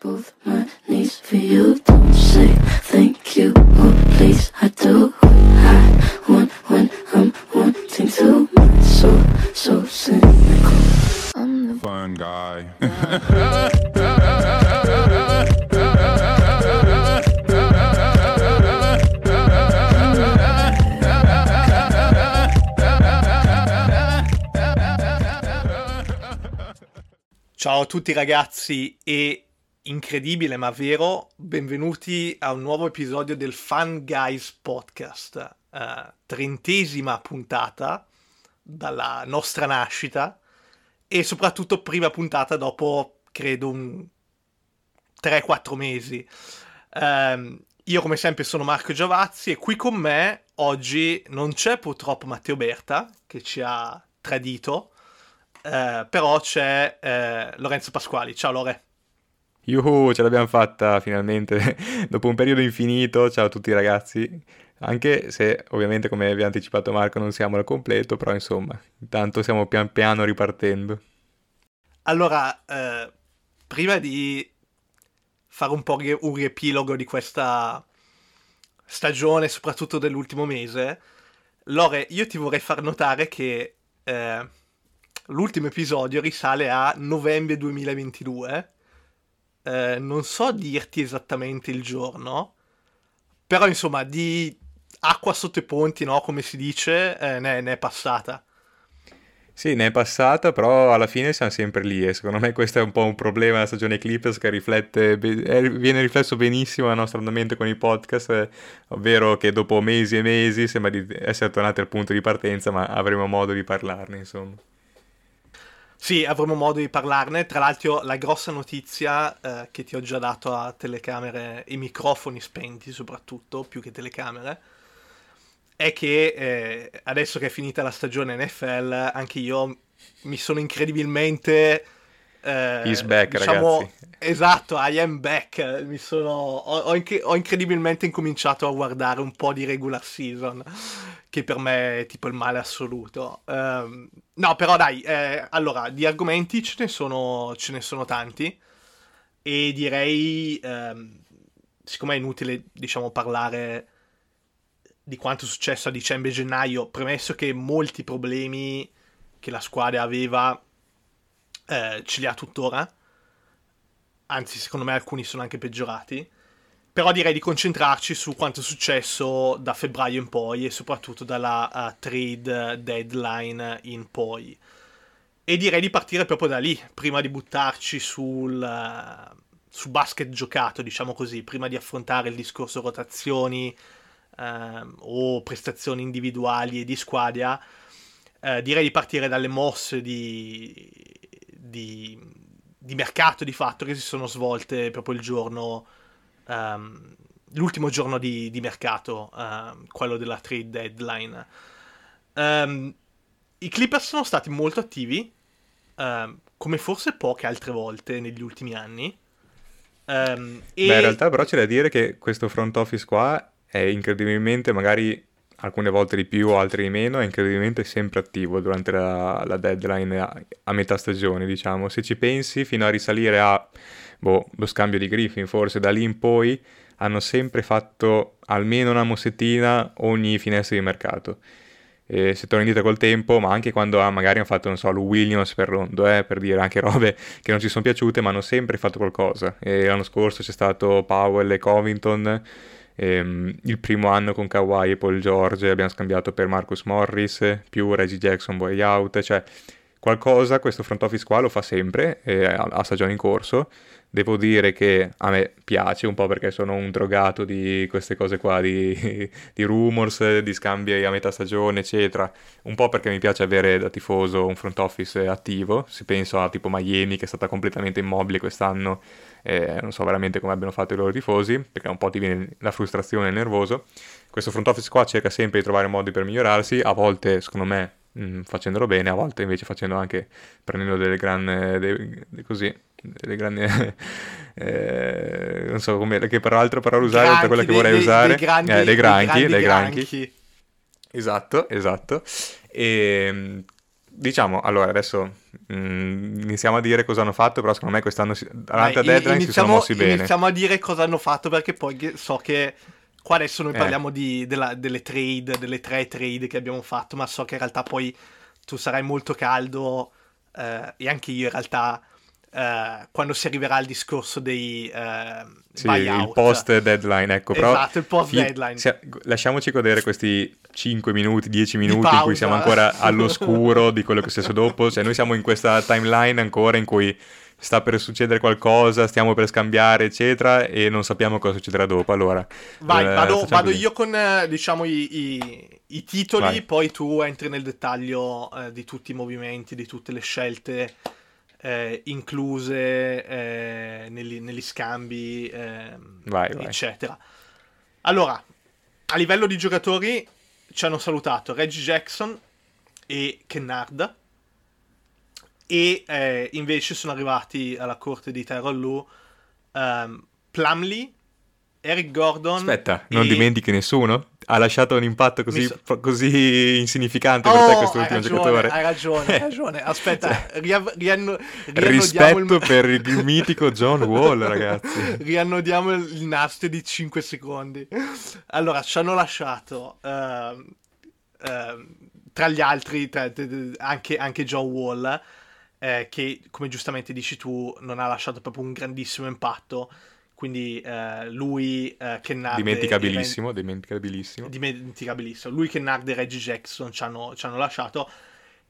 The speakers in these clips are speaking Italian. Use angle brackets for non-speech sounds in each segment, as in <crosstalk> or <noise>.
both my knees for you. Don't say thank you, oh please. I do what I want when I'm wanting to. My soul so cynical. I'm the fun guy. <laughs> Ciao a tutti ragazzi e incredibile ma vero, benvenuti a un nuovo episodio del Fun Guys Podcast, eh, trentesima puntata dalla nostra nascita e soprattutto prima puntata dopo credo un 3-4 mesi. Ehm, io come sempre sono Marco Giavazzi e qui con me oggi non c'è purtroppo Matteo Berta che ci ha tradito, eh, però c'è eh, Lorenzo Pasquali. Ciao Lore. Yuhu, ce l'abbiamo fatta finalmente <laughs> dopo un periodo infinito. Ciao a tutti ragazzi. Anche se ovviamente come vi ha anticipato Marco non siamo al completo, però insomma, intanto stiamo pian piano ripartendo. Allora, eh, prima di fare un po' un riepilogo di questa stagione, soprattutto dell'ultimo mese, Lore, io ti vorrei far notare che eh, l'ultimo episodio risale a novembre 2022. Eh, non so dirti esattamente il giorno, però insomma di acqua sotto i ponti, no? Come si dice, eh, ne, ne è passata. Sì, ne è passata, però alla fine siamo sempre lì e secondo me questo è un po' un problema della stagione Clippers che riflette, eh, viene riflesso benissimo al nostro andamento con i podcast, eh, ovvero che dopo mesi e mesi sembra di essere tornati al punto di partenza, ma avremo modo di parlarne, insomma. Sì, avremo modo di parlarne. Tra l'altro, la grossa notizia eh, che ti ho già dato a telecamere e microfoni spenti, soprattutto, più che telecamere, è che eh, adesso che è finita la stagione NFL, anche io mi sono incredibilmente. Eh, He's back, diciamo, ragazzi. Esatto, I am back. Mi sono, ho, ho inc- ho incredibilmente incominciato a guardare un po' di regular season, che per me è tipo il male assoluto. Ehm, no, però dai, eh, allora, di argomenti ce ne sono, ce ne sono tanti. E direi, ehm, siccome è inutile, diciamo, parlare di quanto è successo a dicembre e gennaio, premesso che molti problemi che la squadra aveva eh, ce li ha tuttora, anzi secondo me alcuni sono anche peggiorati, però direi di concentrarci su quanto è successo da febbraio in poi e soprattutto dalla uh, trade deadline in poi. E direi di partire proprio da lì, prima di buttarci sul, uh, su basket giocato, diciamo così, prima di affrontare il discorso rotazioni, ehm, o prestazioni individuali e di squadra, eh, direi di partire dalle mosse di, di, di, mercato di fatto che si sono svolte proprio il giorno, ehm, l'ultimo giorno di, di mercato, ehm, quello della trade deadline. Ehm, I Clippers sono stati molto attivi, ehm, come forse poche altre volte negli ultimi anni. Ehm, e... Beh, in realtà però c'è da dire che questo front office qua è incredibilmente, magari alcune volte di più, altre di meno, è incredibilmente sempre attivo durante la, la deadline a, a, metà stagione, diciamo. Se ci pensi, fino a risalire a boh, lo scambio di Griffin, forse da lì in poi hanno sempre fatto almeno una mossettina ogni finestra di mercato. E se torni indietro col tempo, ma anche quando ah, magari hanno fatto, non so, Lou Williams per Rondo, eh, per dire anche robe <laughs> che non ci sono piaciute, ma hanno sempre fatto qualcosa. E l'anno scorso c'è stato Powell e Covington Ehm, il primo anno con Kawhi e Paul George abbiamo scambiato per Marcus Morris, più Reggie Jackson boy out, cioè qualcosa questo front office qua lo fa sempre eh, a, a stagione in corso. Devo dire che a me piace un po' perché sono un drogato di queste cose qua, di, <laughs> di rumors, di scambi a metà stagione, eccetera. Un po' perché mi piace avere da tifoso un front office attivo. Se penso a tipo Miami che è stata completamente immobile quest'anno eh, non so veramente come abbiano fatto i loro tifosi, perché un po' ti viene la frustrazione e il nervoso. Questo front office qua cerca sempre di trovare modi per migliorarsi, a volte secondo me mh, mm, facendolo bene, a volte invece facendo anche, prendendo delle grandi, dei, così, delle grandi, <laughs> eh, non so come, che peraltro parola usare, oltre quella che vorrei dei, usare, dei, grandi, eh, dei granchi, dei granchi. granchi. Esatto, esatto. E diciamo, allora adesso mm, iniziamo a dire cosa hanno fatto, però secondo me quest'anno si- davanti a deadline si sono mossi bene. iniziamo a dire cosa hanno fatto perché poi so che qua adesso noi Eh. parliamo di- della- delle trade, delle tre trade che abbiamo fatto, ma so che in realtà poi tu sarai molto caldo eh, e anche io in realtà eh, quando si arriverà al discorso dei eh, Sì, buyout. il post deadline, ecco, però Esatto, il post fi- deadline. sia- lasciamoci godere questi 5 minuti, 10 minuti in cui siamo ancora all'oscuro <laughs> di quello che è successo dopo, cioè noi siamo in questa timeline ancora in cui sta per succedere qualcosa, stiamo per scambiare, eccetera, e non sappiamo cosa succederà dopo. Allora, Vai, eh, vado, vado io con eh, diciamo i, i- i titoli, Vai. poi tu entri nel dettaglio eh, di tutti i movimenti, di tutte le scelte eh, incluse eh, negli, negli scambi, ehm, Vai, vai. eccetera. Allora, a livello di giocatori ci hanno salutato Reggie Jackson e Kennard. E eh, invece sono arrivati alla corte di Tyrone Lue ehm, Plumlee, Eric Gordon. Aspetta, non e- dimentichi nessuno? Ha lasciato un impatto così, so- pro- così insignificante per te Oh, questo ultimo ragione, giocatore? Hai ragione, hai ragione. Aspetta, <laughs> riav- rianno- Rispetto il... per il mitico John <laughs> Wall, ragazzi. riannodiamo il nastro di 5 secondi. Allora, ci hanno lasciato ehm, ehm, tra gli altri tra- anche, anche Joe Wall, eh, che come giustamente dici tu, non ha lasciato proprio un grandissimo impatto. Quindi eh, lui, eh, Kennard e- Dimenticabilissimo, dimenticabilissimo. dimenticabilissimo. Lui, Kennard e Reggie Jackson ci hanno, ci hanno lasciato.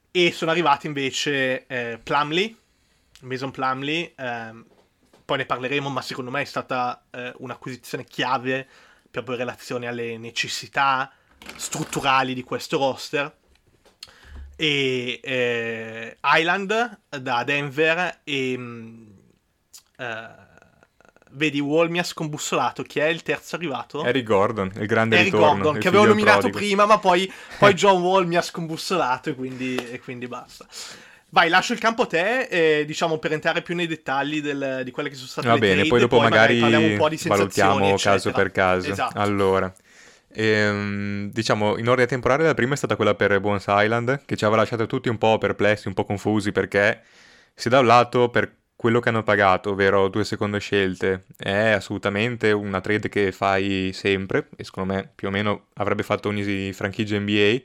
E sono arrivati invece eh, Plumlee, Mason Plumlee. ehm, poi ne parleremo, ma secondo me è stata eh, un'acquisizione chiave proprio in relazione alle necessità strutturali di questo roster. E eh, Island da Denver e mh, eh, vedi Wall mi ha scombussolato chi è il terzo arrivato? Eric Gordon, il grande Eric ritorno. Gordon, che avevo nominato prima, ma poi, poi <laughs> John Wall mi ha scombussolato e quindi, e quindi basta. Vai, lascio il campo a te, eh, diciamo, per entrare più nei dettagli del- di quelle che sono state Va le bene, trade, poi dopo magari, parliamo un po' di valutiamo caso eccetera. per caso. Esatto. Allora, ehm, diciamo, in ordine temporale la prima è stata quella per Bones Island, che ci aveva lasciato tutti un po' perplessi, un po' confusi, perché se da un lato per quello che hanno pagato, ovvero due seconde scelte, è assolutamente una trade che fai sempre, e secondo me più o meno avrebbe fatto ogni franchigia NBA,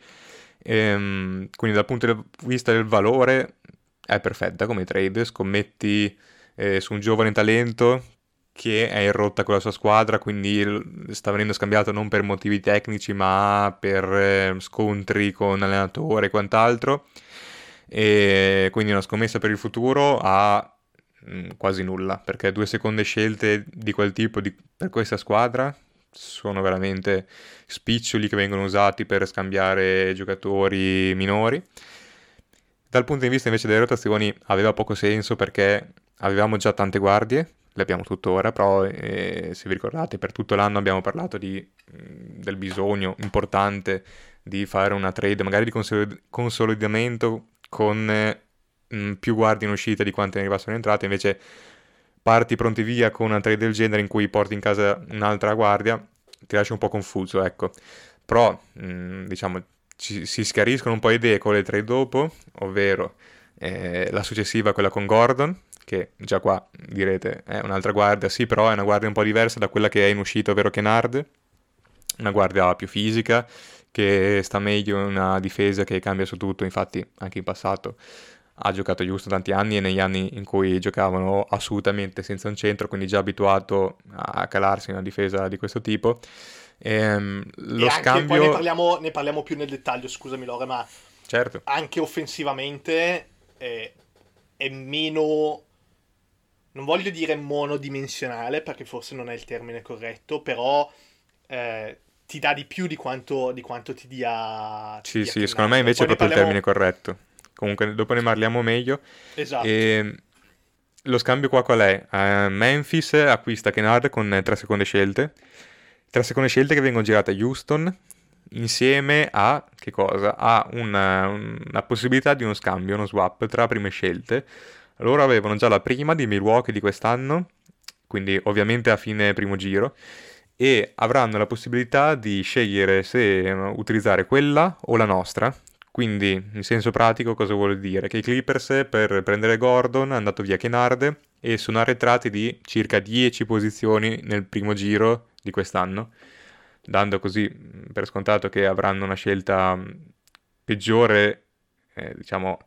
ehm, quindi dal punto di vista del valore è perfetta come trade, scommetti eh, su un giovane talento che è in rotta con la sua squadra, quindi sta venendo scambiato non per motivi tecnici, ma per eh, scontri con allenatore e quant'altro. E quindi una scommessa per il futuro a mm, quasi nulla, perché due seconde scelte di quel tipo di- per questa squadra sono veramente spiccioli che vengono usati per scambiare giocatori minori. Dal punto di vista invece delle rotazioni aveva poco senso perché avevamo già tante guardie, le abbiamo tuttora, però eh, se vi ricordate per tutto l'anno abbiamo parlato di, mh, del bisogno importante di fare una trade magari di consolid- consolidamento con eh, mh, più guardie in uscita di quante ne arrivassero in entrata, invece parti pronti via con una trade del genere in cui porti in casa un'altra guardia, ti lascia un po' confuso, ecco. Però, mh, diciamo, ci- si schiariscono un po' idee con le trade dopo, ovvero eh, la successiva, quella con Gordon, che già qua direte è un'altra guardia, sì, però è una guardia un po' diversa da quella che è in uscita, ovvero Kennard, una guardia più fisica, che sta meglio in una difesa che cambia su tutto, infatti anche in passato ha giocato giusto tanti anni e negli anni in cui giocavano assolutamente senza un centro, quindi già abituato a calarsi in una difesa di questo tipo. Ehm, lo e scambio... poi ne parliamo, ne parliamo più nel dettaglio, scusami Lore, ma Certo. anche offensivamente eh, è meno non voglio dire monodimensionale perché forse non è il termine corretto però eh, ti dà di più di quanto, di quanto ti dia ti Sì, dia sì, secondo me invece è proprio il parliamo- termine corretto. Comunque dopo ne parliamo meglio. esatto E lo scambio qua qual è? Eh, Memphis acquista Kennard con tre seconde scelte. Tre seconde scelte che vengono girate a Houston insieme a che cosa? A una, una possibilità di uno scambio, uno swap tra prime scelte. Loro avevano già la prima di Milwaukee di quest'anno, quindi ovviamente a fine primo giro, e avranno la possibilità di scegliere se eh, utilizzare quella o la nostra, Quindi, in senso pratico, cosa vuol dire? Che i Clippers per prendere Gordon hanno andato via Kennard e sono arretrati di circa 10 posizioni nel primo giro di quest'anno, dando così per scontato che avranno una scelta peggiore, eh, diciamo,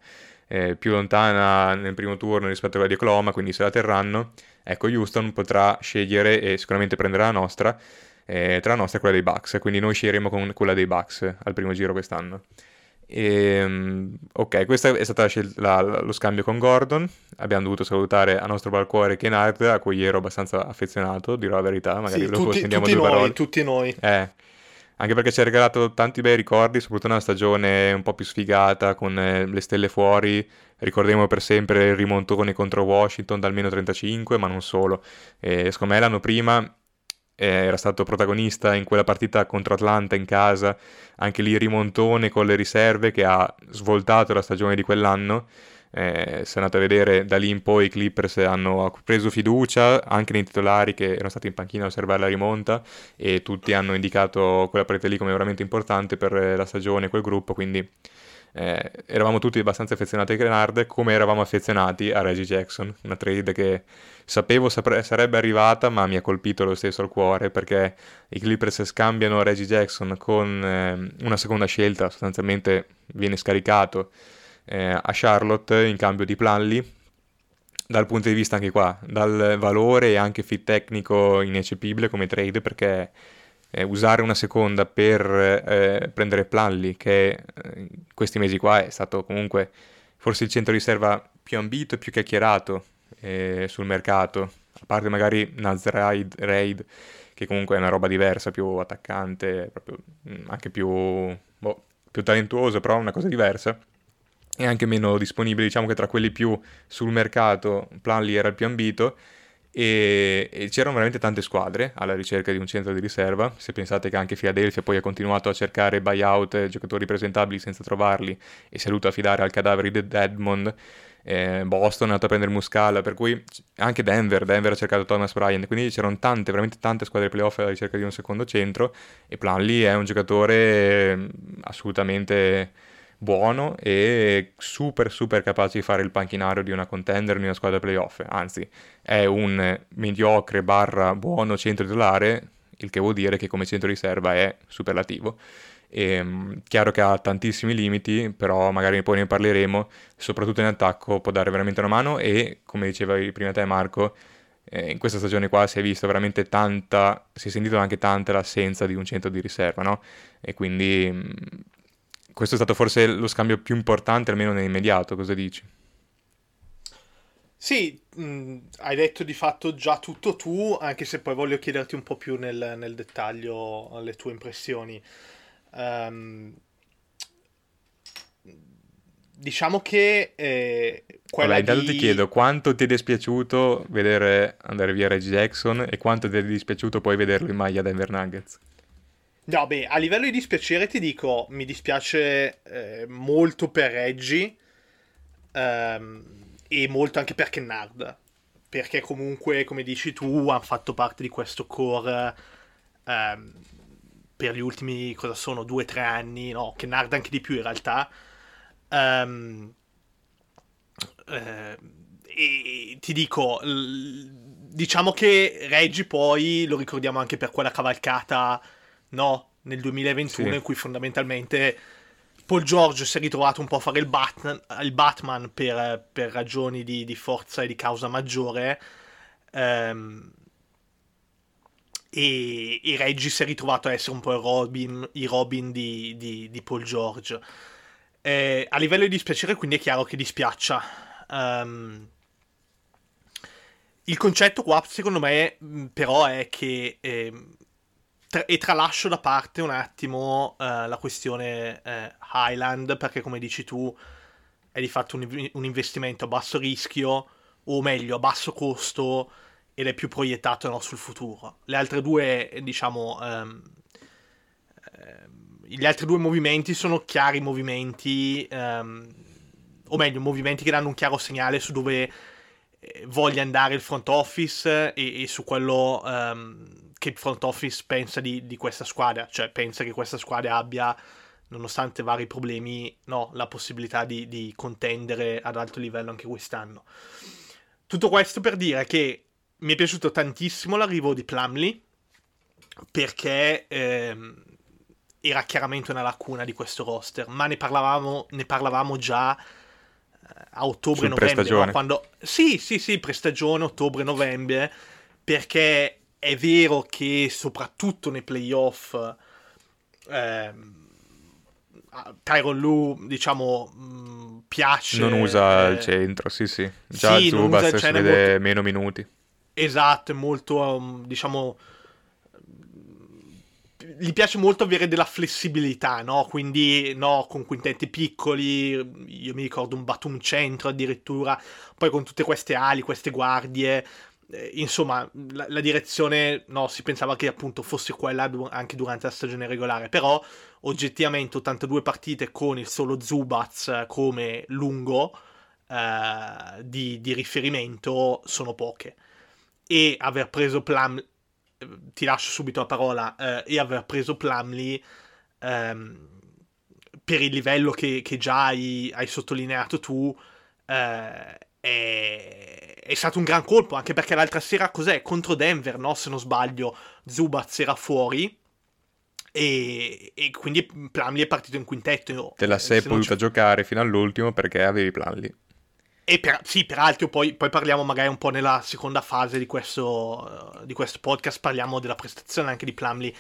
eh, più lontana nel primo turno rispetto a quella di Oklahoma, quindi se la terranno, ecco Houston potrà scegliere e sicuramente prenderà la nostra, eh, tra la nostra e quella dei Bucks, quindi noi sceglieremo con quella dei Bucks al primo giro quest'anno. E, ehm, ok, questo è stato la, la, lo scambio con Gordon. Abbiamo dovuto salutare a nostro balcone Kennard, a cui ero abbastanza affezionato, dirò la verità. Magari sì, tutti, tutti due noi, parole. tutti noi. Eh, anche perché ci ha regalato tanti bei ricordi, soprattutto una stagione un po' più sfigata con eh, le stelle fuori. Ricordiamo per sempre il rimontone contro Washington dal meno 35, ma non solo. E, secondo me l'anno prima eh, era stato protagonista in quella partita contro Atlanta in casa, anche lì rimontone con le riserve che ha svoltato la stagione di quell'anno. Eh, se andate a vedere da lì in poi i Clippers hanno preso fiducia anche nei titolari che erano stati in panchina a osservare la rimonta e tutti hanno indicato quella partita lì come veramente importante per la stagione, quel gruppo, quindi eh, eravamo tutti abbastanza affezionati a Grenard come eravamo affezionati a Reggie Jackson, una trade che sapevo sapre- sarebbe arrivata ma mi ha colpito lo stesso al cuore perché i Clippers scambiano Reggie Jackson con eh, una seconda scelta, sostanzialmente viene scaricato eh, a Charlotte in cambio di Planley. Dal punto di vista anche qua, dal valore e anche fit tecnico ineccepibile come trade perché eh, usare una seconda per eh, prendere Planley che eh, questi mesi qua è stato comunque forse il centro riserva più ambito e più chiacchierato eh, sul mercato, a parte magari Naz Raid, che comunque è una roba diversa, più attaccante, proprio, mm, anche più, boh, più talentuoso, però una cosa diversa. E anche meno disponibile, diciamo che tra quelli più sul mercato Planley era il più ambito e, e, c'erano veramente tante squadre alla ricerca di un centro di riserva, se pensate che anche Philadelphia poi ha continuato a cercare buyout, giocatori presentabili senza trovarli e si è dovuto affidare al cadavere di Edmond, eh, Boston è andato a prendere Muscala, per cui anche Denver, Denver ha cercato Thomas Bryant, quindi c'erano tante, veramente tante squadre playoff alla ricerca di un secondo centro e Planley è un giocatore mm, assolutamente buono e super super capace di fare il panchinario di una contender di una squadra playoff, anzi è un mediocre barra buono centro titolare, il che vuol dire che come centro riserva è superlativo. E, ehm, chiaro che ha tantissimi limiti, però magari poi ne parleremo, soprattutto in attacco può dare veramente una mano e come dicevi prima te Marco, eh, in questa stagione qua si è visto veramente tanta, si è sentito anche tanta l'assenza di un centro di riserva, no? E quindi questo è stato forse lo scambio più importante, almeno nell'immediato, cosa dici? Sì, mh, hai detto di fatto già tutto tu, anche se poi voglio chiederti un po' più nel, nel dettaglio le tue impressioni. Um, diciamo che eh, Vabbè, intanto di... ti chiedo quanto ti è dispiaciuto vedere andare via Reggie Jackson e quanto ti è dispiaciuto poi vederlo in maglia Denver Nuggets. No, beh, a livello di dispiacere ti dico, mi dispiace eh, molto per Reggie ehm, e molto anche per Kennard, perché comunque, come dici tu, hanno fatto parte di questo core ehm, per gli ultimi, cosa sono, due o tre anni, no, Kennard anche di più in realtà. Um, eh, e ti dico, l- diciamo che Reggie poi lo ricordiamo anche per quella cavalcata no? Nel 2021 sì. in cui fondamentalmente Paul George si è ritrovato un po' a fare il Batman, il Batman per, per, ragioni di, di, forza e di causa maggiore. Um, e, e, Reggie si è ritrovato a essere un po' il Robin, il Robin di, di, di, Paul George. Eh, a livello di dispiacere, quindi è chiaro che dispiaccia. Um, il concetto qua, secondo me, però, è che eh, tra- e tralascio da parte un attimo uh, la questione uh, Highland, perché come dici tu è di fatto un, un, investimento a basso rischio, o meglio a basso costo, ed è più proiettato no, sul futuro. Le altre due, diciamo, um, gli altri due movimenti sono chiari movimenti, um, o meglio, movimenti che danno un chiaro segnale su dove eh, voglia andare il front office e, e su quello um, che il front office pensa di, di, questa squadra, cioè pensa che questa squadra abbia nonostante vari problemi, no, la possibilità di, di contendere ad alto livello anche quest'anno. Tutto questo per dire che mi è piaciuto tantissimo l'arrivo di Plumley perché ehm, era chiaramente una lacuna di questo roster, ma ne parlavamo, ne parlavamo già eh, a ottobre-novembre. No? Quando... Sì, sì, sì, prestagione, ottobre-novembre, perché è vero che soprattutto nei playoff ehm, Tyron Lu, diciamo, mh, piace. Non usa eh... il centro, sì, sì. Già sì, Zubaz si vede molto... meno minuti. Esatto, è molto, um, diciamo, gli piace molto avere della flessibilità, no? Quindi, no, con quintetti piccoli, io mi ricordo un Batum centro addirittura, poi con tutte queste ali, queste guardie, eh, insomma, la, la, direzione, no, si pensava che appunto fosse quella du- anche durante la stagione regolare, però oggettivamente 82 partite con il solo Zubaz come lungo eh, di, di riferimento sono poche. E aver preso Plum ti lascio subito la parola, eh, e aver preso Plumley ehm, per il livello che, che già hai, hai, sottolineato tu eh, è, è, stato un gran colpo, anche perché l'altra sera cos'è? Contro Denver, no? Se non sbaglio, Zubaz era fuori. E, e quindi Plumley è partito in quintetto. Te la sei potuta giocare fino all'ultimo perché avevi Plumley. E per, sì, peraltro poi, poi, parliamo magari un po' nella seconda fase di questo, di questo podcast, parliamo della prestazione anche di Plumley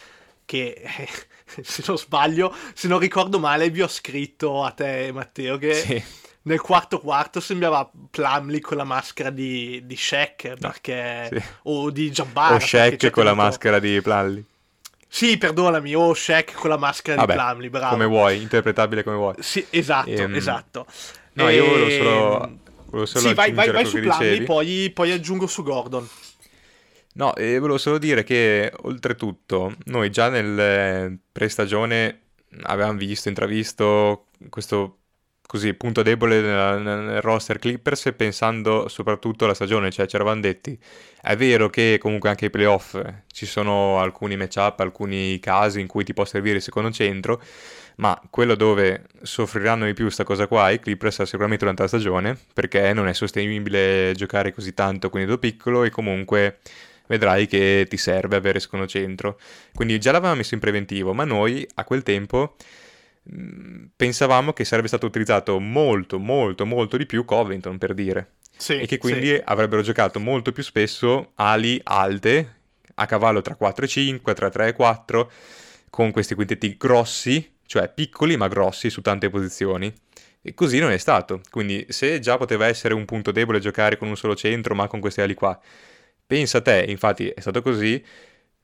che <laughs> se non sbaglio, se non ricordo male, vi ho scritto a te Matteo che sì. Nel quarto quarto sembrava Plumley con la maschera di, di Shaq perché, sì. o di Jabbar. O Shaq con la maschera di Plumley. Sì, perdonami, o Shaq con la maschera Vabbè, di Plumley, bravo. Come vuoi, interpretabile come vuoi. Sì, esatto, ehm... esatto. No, e... io volevo solo Volevo solo sì, vai, vai, vai su Plumlee, poi, poi aggiungo su Gordon. No, e volevo solo dire che oltretutto noi già nel pre-stagione avevamo visto, intravisto questo così punto debole nel, roster Clippers pensando soprattutto alla stagione, cioè ci eravamo detti è vero che comunque anche ai playoff ci sono alcuni matchup, alcuni casi in cui ti può servire il secondo centro, ma quello dove soffriranno di più questa cosa qua i Clippers sicuramente durante la stagione perché non è sostenibile giocare così tanto con il tuo piccolo e comunque vedrai che ti serve avere secondo centro. Quindi già l'avevamo messo in preventivo ma noi a quel tempo pensavamo che sarebbe stato utilizzato molto molto molto di più Covington per dire sì, e che quindi sì. avrebbero giocato molto più spesso ali alte a cavallo tra 4 e 5 tra 3 e 4 con questi quintetti grossi cioè piccoli ma grossi su tante posizioni. E così non è stato. Quindi se già poteva essere un punto debole giocare con un solo centro, ma con queste ali qua, pensa a te, infatti è stato così,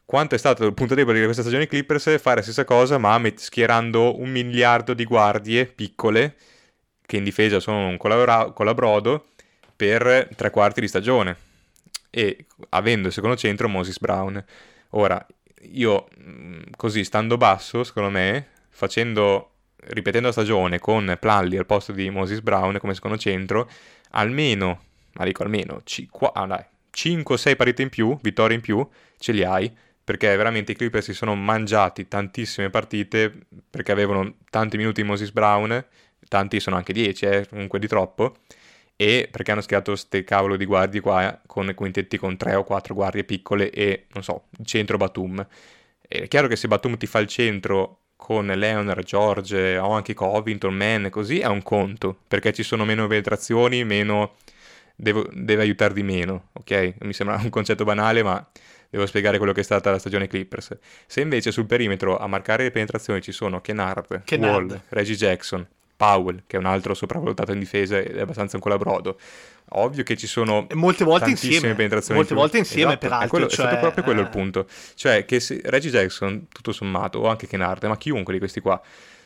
quanto è stato il punto debole di questa stagione Clippers fare la stessa cosa, ma schierando un miliardo di guardie piccole, che in difesa sono un colabrodo, per tre quarti di stagione. E avendo il secondo centro Moses Brown. Ora, io così stando basso, secondo me, facendo, ripetendo la stagione con Plumlee al posto di Moses Brown come secondo centro, almeno, ma dico almeno, c- ah, 5-6 partite in più, vittorie in più, ce li hai, perché veramente i Clippers si sono mangiati tantissime partite perché avevano tanti minuti di Moses Brown, tanti sono anche 10, eh, comunque di troppo, e perché hanno schierato ste cavolo di guardie qua con quintetti con 3 o 4 guardie piccole e, non so, centro Batum. È chiaro che se Batum ti fa il centro con Leonard, George o anche Covington, Man, così è un conto, perché ci sono meno penetrazioni, meno... Devo, deve aiutare di meno, ok? Mi sembra un concetto banale, ma devo spiegare quello che è stata la stagione Clippers. Se invece sul perimetro a marcare le penetrazioni ci sono Kennard, Wall, Reggie Jackson, Powell, che è un altro sopravvalutato in difesa ed è abbastanza un colabrodo, ovvio che ci sono molte volte insieme, penetrazioni molte volte insieme esatto, peraltro è, quello, cioè, è stato proprio quello il punto. Cioè che se Reggie Jackson tutto sommato o anche Kennard ma chiunque di questi qua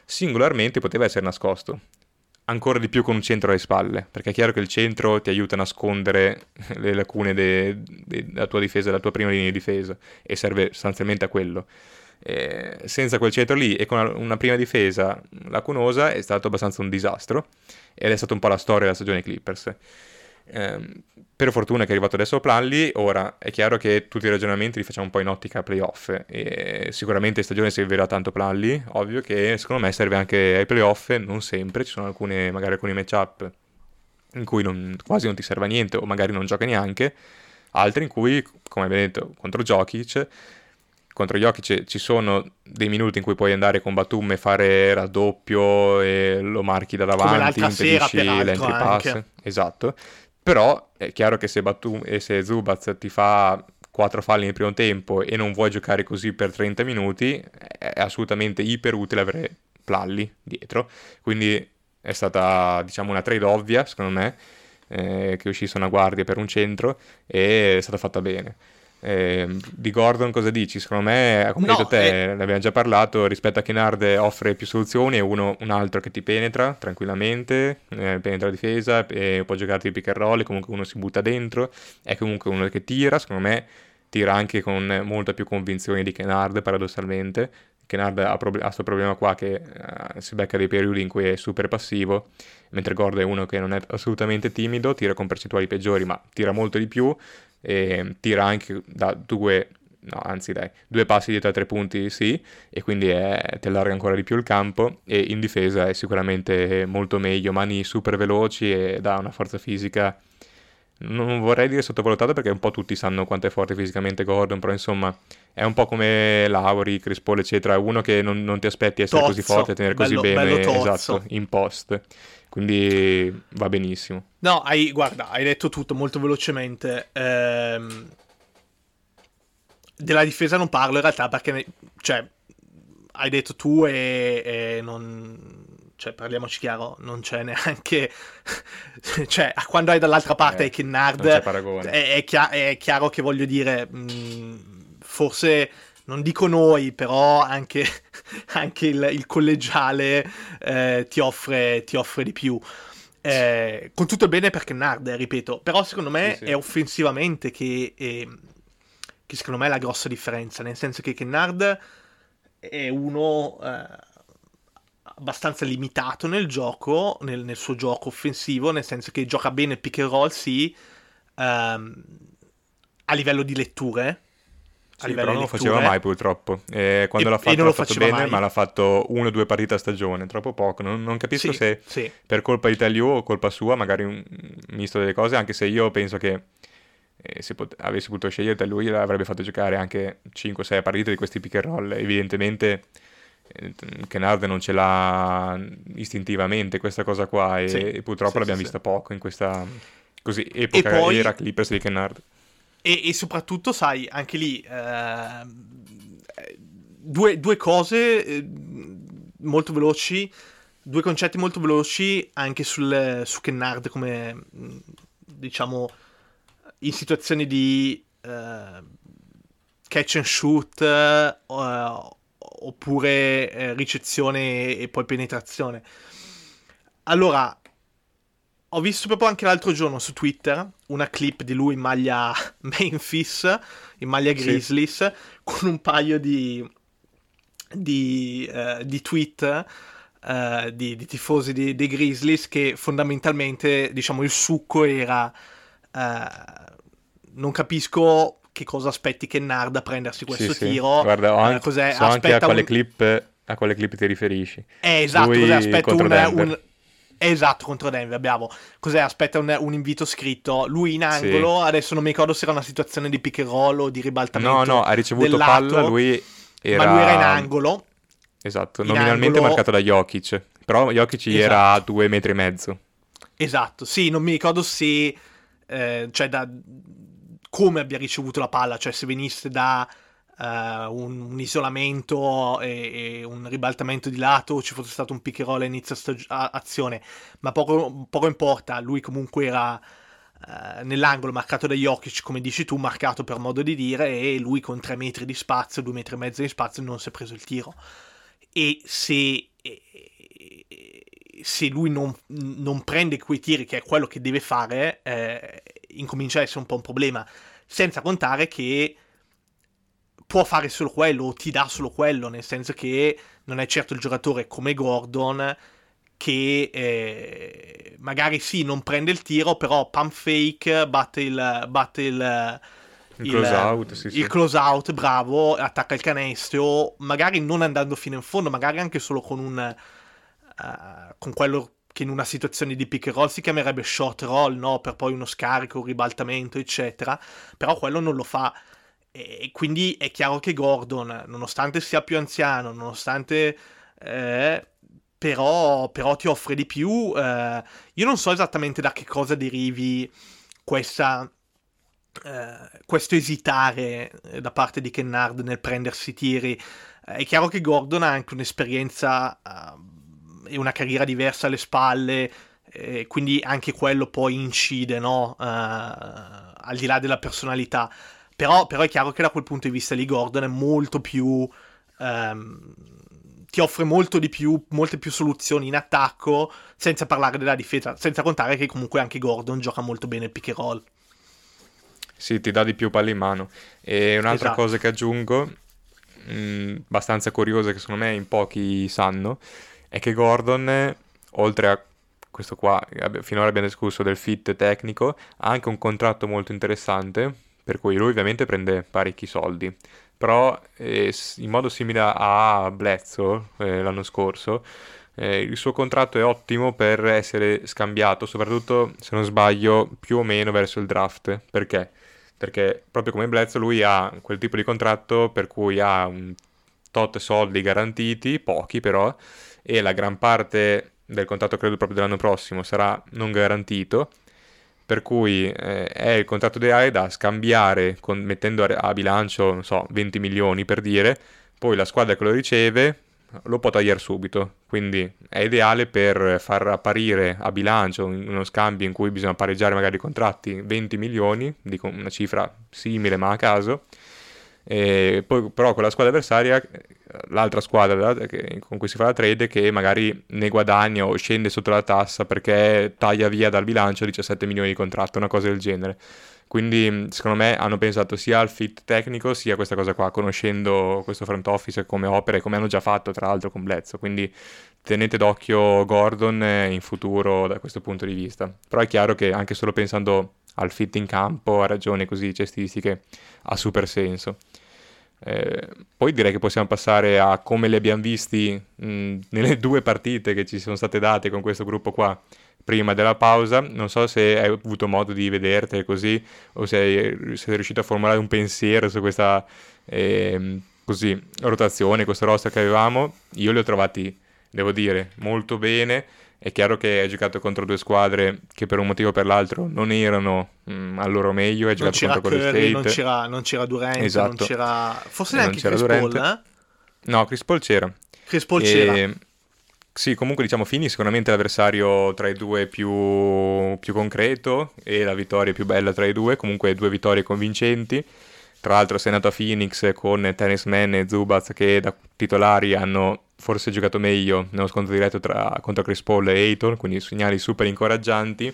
singolarmente poteva essere nascosto ancora di più con un centro alle spalle perché è chiaro che il centro ti aiuta a nascondere <laughs> le lacune de, de, della tua difesa della tua prima linea di difesa e serve sostanzialmente a quello. Eh, senza quel centro lì e con una, una prima difesa lacunosa è stato abbastanza un disastro ed è stata un po' la storia della stagione Clippers Ehm, per fortuna che è arrivato adesso Planli, ora è chiaro che tutti i ragionamenti li facciamo un po' in ottica playoff e sicuramente in stagione servirà tanto Planli, ovvio che secondo me serve anche ai playoff, non sempre, ci sono alcune, magari alcuni matchup in cui non, quasi non ti serve a niente o magari non gioca neanche, altri in cui, come abbiamo detto, contro Jokic, contro Jokic ci sono dei minuti in cui puoi andare con Batum e fare raddoppio e lo marchi da davanti, impedisci l'entry pass, esatto, però è chiaro che se, Batum, se Zubaz ti fa 4 falli nel primo tempo e non vuoi giocare così per 30 minuti, è assolutamente iper utile avere Plalli dietro. Quindi è stata, diciamo, una trade ovvia, secondo me, eh, che uscisse una guardia per un centro e è stata fatta bene. Eh, di Gordon cosa dici? Secondo me, come no, hai detto te, eh... ne abbiamo già parlato, rispetto a Kennard offre più soluzioni, è uno, un altro che ti penetra tranquillamente, eh, penetra la difesa, può giocarti pick and roll, comunque uno si butta dentro, è comunque uno che tira, secondo me tira anche con molta più convinzione di Kennard paradossalmente, Kennard ha questo problema qua che uh, si becca dei periodi in cui è super passivo, mentre Gordon è uno che non è assolutamente timido, tira con percentuali peggiori, ma tira molto di più, e tira anche da due, no, anzi dai, due passi dietro a tre punti sì, e quindi è, ti allarga ancora di più il campo e in difesa è sicuramente molto meglio, mani super veloci e dà una forza fisica non vorrei dire sottovalutato perché un po' tutti sanno quanto è forte fisicamente Gordon, però insomma è un po' come Lauri, Chris Paul eccetera, uno che non, non ti aspetti essere tozzo, così forte tenere così bello, bene bello esatto, in post. Quindi va benissimo. No, hai, guarda, hai detto tutto molto velocemente. Ehm, della difesa non parlo in realtà perché, cioè, hai detto tu e, e non... Cioè, parliamoci chiaro, non c'è neanche... <laughs> cioè, quando hai dall'altra parte eh, Kennard... È, è, chia- è, chiaro che voglio dire... Mh, forse non dico noi, però anche, <laughs> anche il, il, collegiale eh, ti, offre, ti, offre, di più. Eh, con tutto il bene per Kennard, ripeto, però secondo me sì, sì. è offensivamente che, eh, che, secondo me è la grossa differenza, nel senso che Kennard è uno eh, abbastanza limitato nel gioco, nel, nel, suo gioco offensivo, nel senso che gioca bene il pick and roll, sì, ehm, a livello di letture, sì, però non lo faceva mai purtroppo. E quando e, l'ha fatto l'ha fatto bene, mai. ma l'ha fatto uno o due partite a stagione, troppo poco. Non, non capisco sì, se sì. per colpa di Telliu o colpa sua, magari un misto delle cose, anche se io penso che eh, se pot- avessi potuto scegliere lui l'avrebbe fatto giocare anche 5-6 partite di questi pick and roll. Evidentemente eh, Kennard non ce l'ha istintivamente questa cosa qua e, sì, e purtroppo l'abbiamo vista poco in questa così, epoca e poi... era Clippers di Kennard. E, e soprattutto, sai, anche lì, eh, due, due, cose eh, molto veloci, due concetti molto veloci anche sul, su Kennard come, diciamo, in situazioni di eh, catch and shoot eh, oppure eh, ricezione e poi penetrazione. Allora, ho visto proprio anche l'altro giorno su Twitter una clip di lui in maglia <laughs> Memphis, in maglia Grizzlies, sì. con un paio di, di, uh, di tweet uh, di, di, tifosi dei Grizzlies che fondamentalmente, diciamo, il succo era... Uh, non capisco che cosa aspetti che Nard a prendersi questo sì, tiro. Sì. Guarda, ho anche, cos'è? so anche a quale, un... clip, a quale clip ti riferisci. Eh, esatto, cos'è? Aspetta un, un, Esatto, contro Denver abbiamo. Cos'è? Aspetta un, un invito scritto. Lui in angolo. Sì. Adesso non mi ricordo se era una situazione di pick and roll o di ribaltamento. No, no, ha ricevuto palla. Lui era... Ma lui era in angolo. Esatto, in nominalmente angolo... marcato da Jokic. Però Jokic esatto. era a due metri e mezzo. Esatto, sì, non mi ricordo se. Eh, cioè, da. Come abbia ricevuto la palla, cioè se venisse da uh, un, un, isolamento e, e, un ribaltamento di lato, ci fosse stato un pick and roll inizio stag- azione, ma poco, poco, importa, lui comunque era uh, nell'angolo marcato da Jokic, come dici tu, marcato per modo di dire, e lui con 3 metri di spazio, 2 metri e mezzo di spazio non si è preso il tiro. E se... se lui non, non, prende quei tiri, che è quello che deve fare, eh, incomincia a essere un po' un problema. Senza contare che può fare solo quello o ti dà solo quello, nel senso che non è certo il giocatore come Gordon che eh, magari sì, non prende il tiro, però pump fake, batte il, batte il, il, close out, sì, il close out, bravo, attacca il canestro, magari non andando fino in fondo, magari anche solo con un... Uh, con quello che in una situazione di pick and roll si chiamerebbe short roll, no? Per poi uno scarico, un ribaltamento, eccetera. Però quello non lo fa. E quindi è chiaro che Gordon, nonostante sia più anziano, nonostante... Eh, però, però, ti offre di più. Eh, io non so esattamente da che cosa derivi questa, eh, questo esitare eh, da parte di Kennard nel prendersi tiri. è chiaro che Gordon ha anche un'esperienza eh, e una carriera diversa alle spalle, quindi anche quello poi incide, no? Eh, al di là della personalità. Però, però, è chiaro che da quel punto di vista lì Gordon è molto più... Ehm, ti offre molto di più, molte più soluzioni in attacco, senza parlare della difesa, senza contare che comunque anche Gordon gioca molto bene il pick and roll. Sì, ti dà di più palle in mano. E un'altra esatto. cosa che aggiungo, mh, mm, abbastanza curiosa che secondo me in pochi sanno, è che Gordon, oltre a questo qua, finora abbiamo discusso del fit tecnico, ha anche un contratto molto interessante, per cui lui ovviamente prende parecchi soldi però eh, in modo simile a Bledsoe eh, l'anno scorso, eh, il suo contratto è ottimo per essere scambiato, soprattutto se non sbaglio più o meno verso il draft. Perché? Perché proprio come Bledsoe lui ha quel tipo di contratto per cui ha un tot soldi garantiti, pochi però, e la gran parte del contratto credo proprio dell'anno prossimo sarà non garantito per cui eh, è il contratto ideale da scambiare con, mettendo a, bilancio, non so, 20 milioni per dire, poi la squadra che lo riceve lo può tagliare subito, quindi è ideale per far apparire a bilancio uno scambio in cui bisogna pareggiare magari i contratti 20 milioni, dico una cifra simile ma a caso, poi però con la squadra avversaria, l'altra squadra che, con cui si fa la trade, che magari ne guadagna o scende sotto la tassa perché taglia via dal bilancio 17 milioni di contratto, una cosa del genere. Quindi secondo me hanno pensato sia al fit tecnico sia a questa cosa qua, conoscendo questo front office come opera e come hanno già fatto tra l'altro con Blezzo. Quindi tenete d'occhio Gordon in futuro da questo punto di vista. Però è chiaro che anche solo pensando al fit in campo, a ragioni così cestistiche, ha super senso. Eh, poi direi che possiamo passare a come li abbiamo visti mh, <laughs> nelle due partite che ci sono state date con questo gruppo qua prima della pausa. Non so se hai avuto modo di vedertele così o se sei, sei riuscito a formulare un pensiero su questa eh, così, rotazione, questo roster che avevamo. Io li ho trovati, devo dire, molto bene è chiaro che hai giocato contro due squadre che per un motivo o per l'altro non erano mh, mm, al loro meglio. Hai giocato contro Curry, State. Non c'era, non c'era Durant, esatto. non c'era... Forse neanche c'era Chris Durant. Paul, eh? No, Chris Paul c'era. Chris Paul e... c'era. Sì, comunque diciamo Fini sicuramente l'avversario tra i due più, più concreto e la vittoria più bella tra i due, comunque due vittorie convincenti. Tra l'altro sei nato a Phoenix con Tennis Man e Zubaz che da titolari hanno forse giocato meglio nello scontro diretto tra, contro Chris Paul e Ayton, quindi segnali super incoraggianti.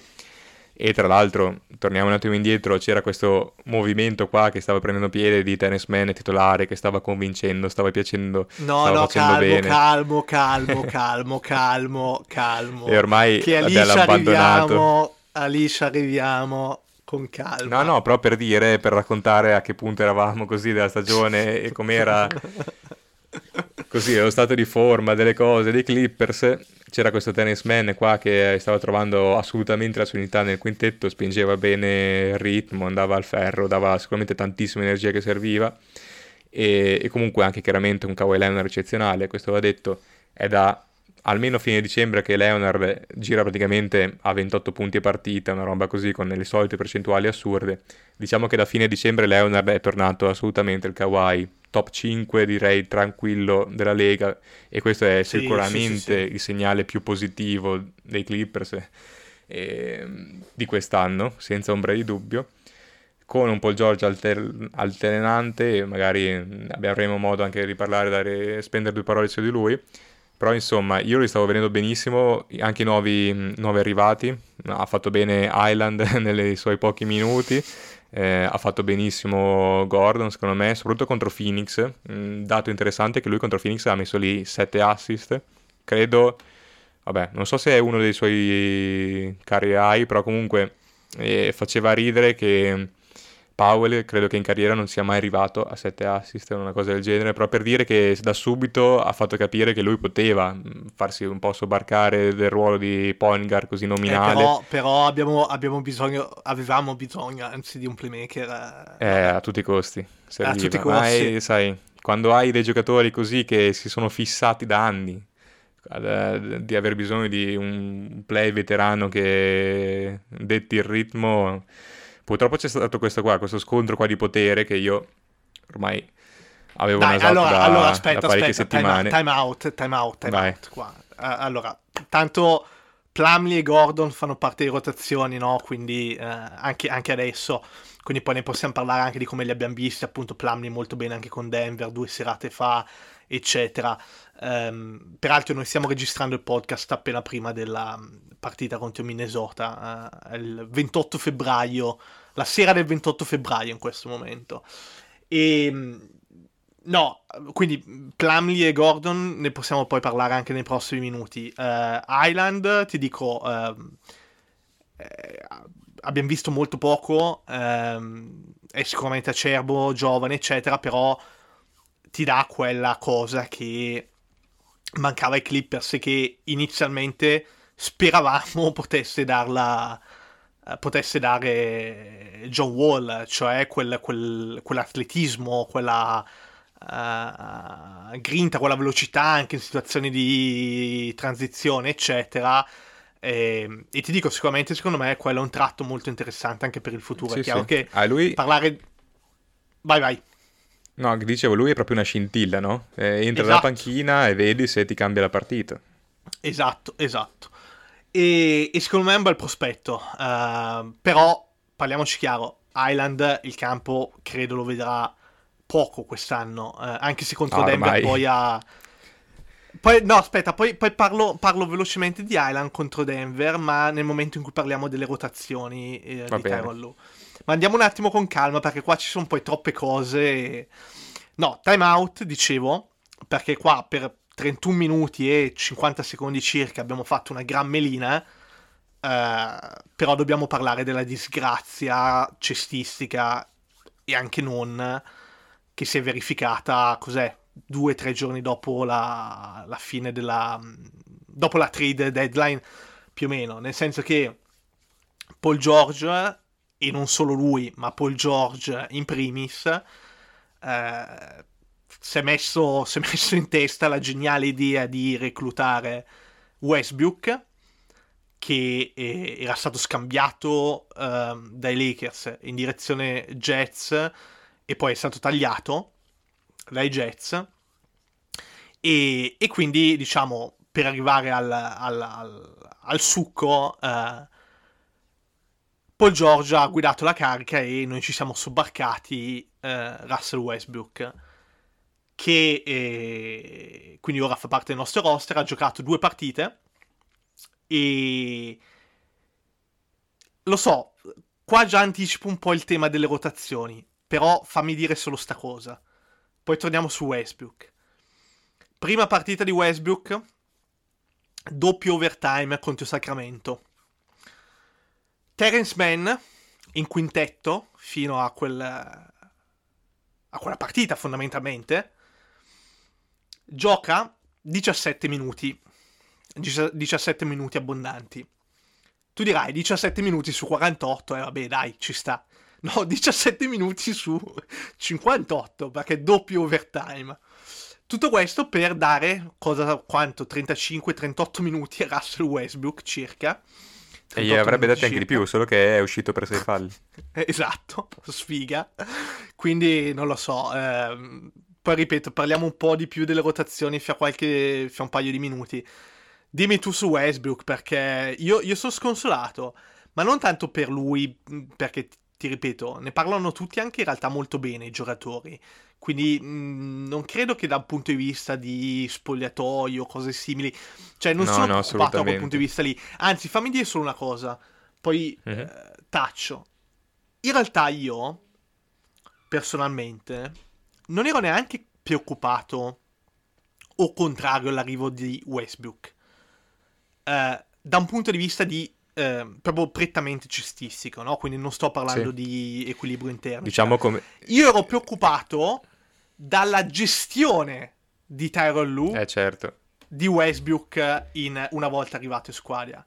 E tra l'altro, torniamo un attimo indietro, c'era questo movimento qua che stava prendendo piede di tennis man titolare, che stava convincendo, stava piacendo, no, stava no, facendo calmo, bene. calmo, calmo, <laughs> calmo, calmo, calmo. E ormai che abbiamo abbandonato. Alice arriviamo con calma. No, no, però per dire, per raccontare a che punto eravamo così della stagione e com'era <laughs> così lo stato di forma delle cose dei Clippers. C'era questo tennisman qua che stava trovando assolutamente la sua unità nel quintetto spingeva bene il ritmo andava al ferro dava sicuramente tantissima energia che serviva. E, e comunque anche chiaramente un Kawhi Leonard eccezionale questo va detto è da almeno fine dicembre che Leonard gira praticamente a 28 punti a partita, una roba così con le solite percentuali assurde. Diciamo che da fine dicembre Leonard è tornato assolutamente il Kawhi top 5 direi tranquillo della Lega e questo è sì, sicuramente sì, sì, il segnale più positivo dei Clippers eh, di quest'anno, senza ombra di dubbio. Con un Paul George alter- alternante, magari avremo modo anche di parlare, dare, spendere due parole su di lui. Però insomma, io li stavo vedendo benissimo, anche i nuovi, nuovi arrivati. Ha fatto bene Island <laughs> nei suoi pochi minuti eh, ha fatto benissimo Gordon, secondo me, soprattutto contro Phoenix. Un dato interessante che lui contro Phoenix ha messo lì 7 assist. Credo vabbè, non so se è uno dei suoi cari AI, però comunque eh, faceva ridere che Powell credo che in carriera non sia mai arrivato a 7 assist o una cosa del genere, però per dire che da subito ha fatto capire che lui poteva mm, farsi un po' sobbarcare del ruolo di point guard così nominale. Eh, però, però abbiamo, abbiamo, bisogno, avevamo bisogno anzi di un playmaker. Eh, eh a tutti i costi. Serviva. A tutti i costi. Ma sai, quando hai dei giocatori così che si sono fissati da anni di aver bisogno di un play veterano che detti il ritmo Purtroppo c'è stato questo qua, questo scontro qua di potere che io ormai avevo Dai, allora, da, allora, aspetta, da aspetta, settimane. Time, out, time out, time Vai. out qua. Uh, allora, tanto Plumley e Gordon fanno parte di rotazioni, no? Quindi uh, anche, anche, adesso. Quindi poi ne possiamo parlare anche di come li abbiamo visti. Appunto, Plumley molto bene anche con Denver due serate fa, eccetera. Um, peraltro, noi stiamo registrando il podcast appena prima della partita contro Minnesota uh, il 28 febbraio, la sera del 28 febbraio in questo momento. E ehm, no, quindi Plumlee e Gordon ne possiamo poi parlare anche nei prossimi minuti. Uh, Island, ti dico, uh, eh, abbiamo visto molto poco, uh, è sicuramente acerbo, giovane, eccetera, però ti dà quella cosa che mancava ai Clippers e che inizialmente speravamo potesse darla uh, potesse dare John Wall, cioè quel, quel, quell'atletismo, quella uh, grinta, quella velocità anche in situazioni di transizione, eccetera. E, ehm, e, ti dico, sicuramente, secondo me, quello è un tratto molto interessante anche per il futuro. Sì, è chiaro sì. che ah, lui... parlare. Vai, vai. No, dicevo, lui è proprio una scintilla, no? Eh, entra esatto. dalla panchina e vedi se ti cambia la partita. Esatto, esatto. E, e secondo me è un bel prospetto. Uh, però, parliamoci chiaro, Island il campo credo lo vedrà poco quest'anno, uh, anche se contro Ormai. Denver poi ha... Poi, no, aspetta, poi, poi parlo, parlo, velocemente di Island contro Denver, ma nel momento in cui parliamo delle rotazioni eh, di Tyrone Lu. Ma andiamo un attimo con calma, perché qua ci sono poi troppe cose. No, timeout, dicevo, perché qua per 31 minuti e 50 secondi circa abbiamo fatto una gran melina. Uh, però dobbiamo parlare della disgrazia cestistica e anche non che si è verificata cos'è due o tre giorni dopo la, la, fine della dopo la trade deadline più o meno nel senso che Paul George e non solo lui ma Paul George in primis uh, si è, messo, si è messo in testa la geniale idea di reclutare Westbrook che eh, era stato scambiato eh, dai Lakers in direzione Jets e poi è stato tagliato dai Jets. E, e quindi diciamo per arrivare al, al, al, al succo eh, Paul George ha guidato la carica e noi ci siamo sobbarcati eh, Russell Westbrook che eh, quindi ora fa parte del nostro roster, ha giocato due partite e lo so, qua già anticipo un po' il tema delle rotazioni, però fammi dire solo sta cosa. Poi torniamo su Westbrook. Prima partita di Westbrook, doppio overtime contro Sacramento. Terence Mann in quintetto fino a, quel, a quella partita fondamentalmente gioca 17 minuti. 17 minuti abbondanti. Tu dirai 17 minuti su 48, e eh, vabbè dai, ci sta. <laughs> No, 17 minuti su 58, perché doppio overtime. Tutto questo per dare cosa, quanto? 35-38 minuti a Russell Westbrook circa. E gli avrebbe dato anche di più, solo che è uscito per sei falli. <laughs> esatto, sfiga. Quindi non lo so. Ehm, poi ripeto, parliamo un po' di più delle rotazioni fra, qualche, fra un paio di minuti. Dimmi tu su Westbrook, perché io, io sono sconsolato, ma non tanto per lui, perché ti ripeto, ne parlano tutti anche in realtà molto bene i giocatori. Quindi mh, non credo che dal punto di vista di spogliatoio, cose simili, cioè non no, sono no, preoccupato da quel punto di vista lì. Anzi, fammi dire solo una cosa, poi uh-huh. eh, taccio. In realtà io, personalmente, non ero neanche preoccupato o contrario all'arrivo di Westbrook. eh, da un punto di vista di eh, proprio prettamente cestistico, no? Quindi non sto parlando Sì. di equilibrio interno. Diciamo come... Io ero preoccupato dalla gestione di Tyron Lu Eh certo. di Westbrook in una volta arrivato in squadra.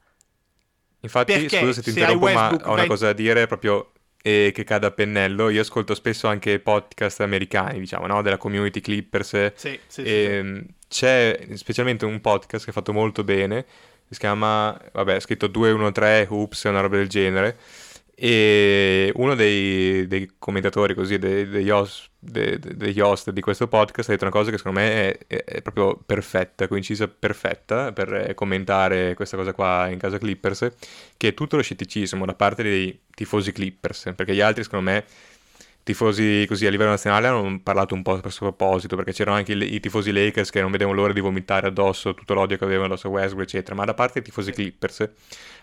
Infatti, Perché scusa se ti se interrompo, ma ho una vai- cosa da dire proprio eh, che cade a pennello. Io ascolto spesso anche podcast americani, diciamo, no? Della community Clippers. Sì, sì, sì, sì. E, c'è specialmente un podcast che è fatto molto bene, si chiama, vabbè, scritto 213 Hoops, una roba del genere. E uno dei, dei commentatori, così, dei- degli, host, de- de- degli host di questo podcast ha detto una cosa che secondo me è, è- è proprio perfetta, coincisa perfetta per eh, commentare questa cosa qua in casa Clippers, che è tutto lo scetticismo da parte dei tifosi Clippers, perché gli altri secondo me tifosi così a livello nazionale hanno parlato un po' a questo proposito, perché c'erano anche i, i tifosi Lakers che non vedevano l'ora di vomitare addosso tutto l'odio che avevano addosso a Westbrook, eccetera, ma da parte dei tifosi Clippers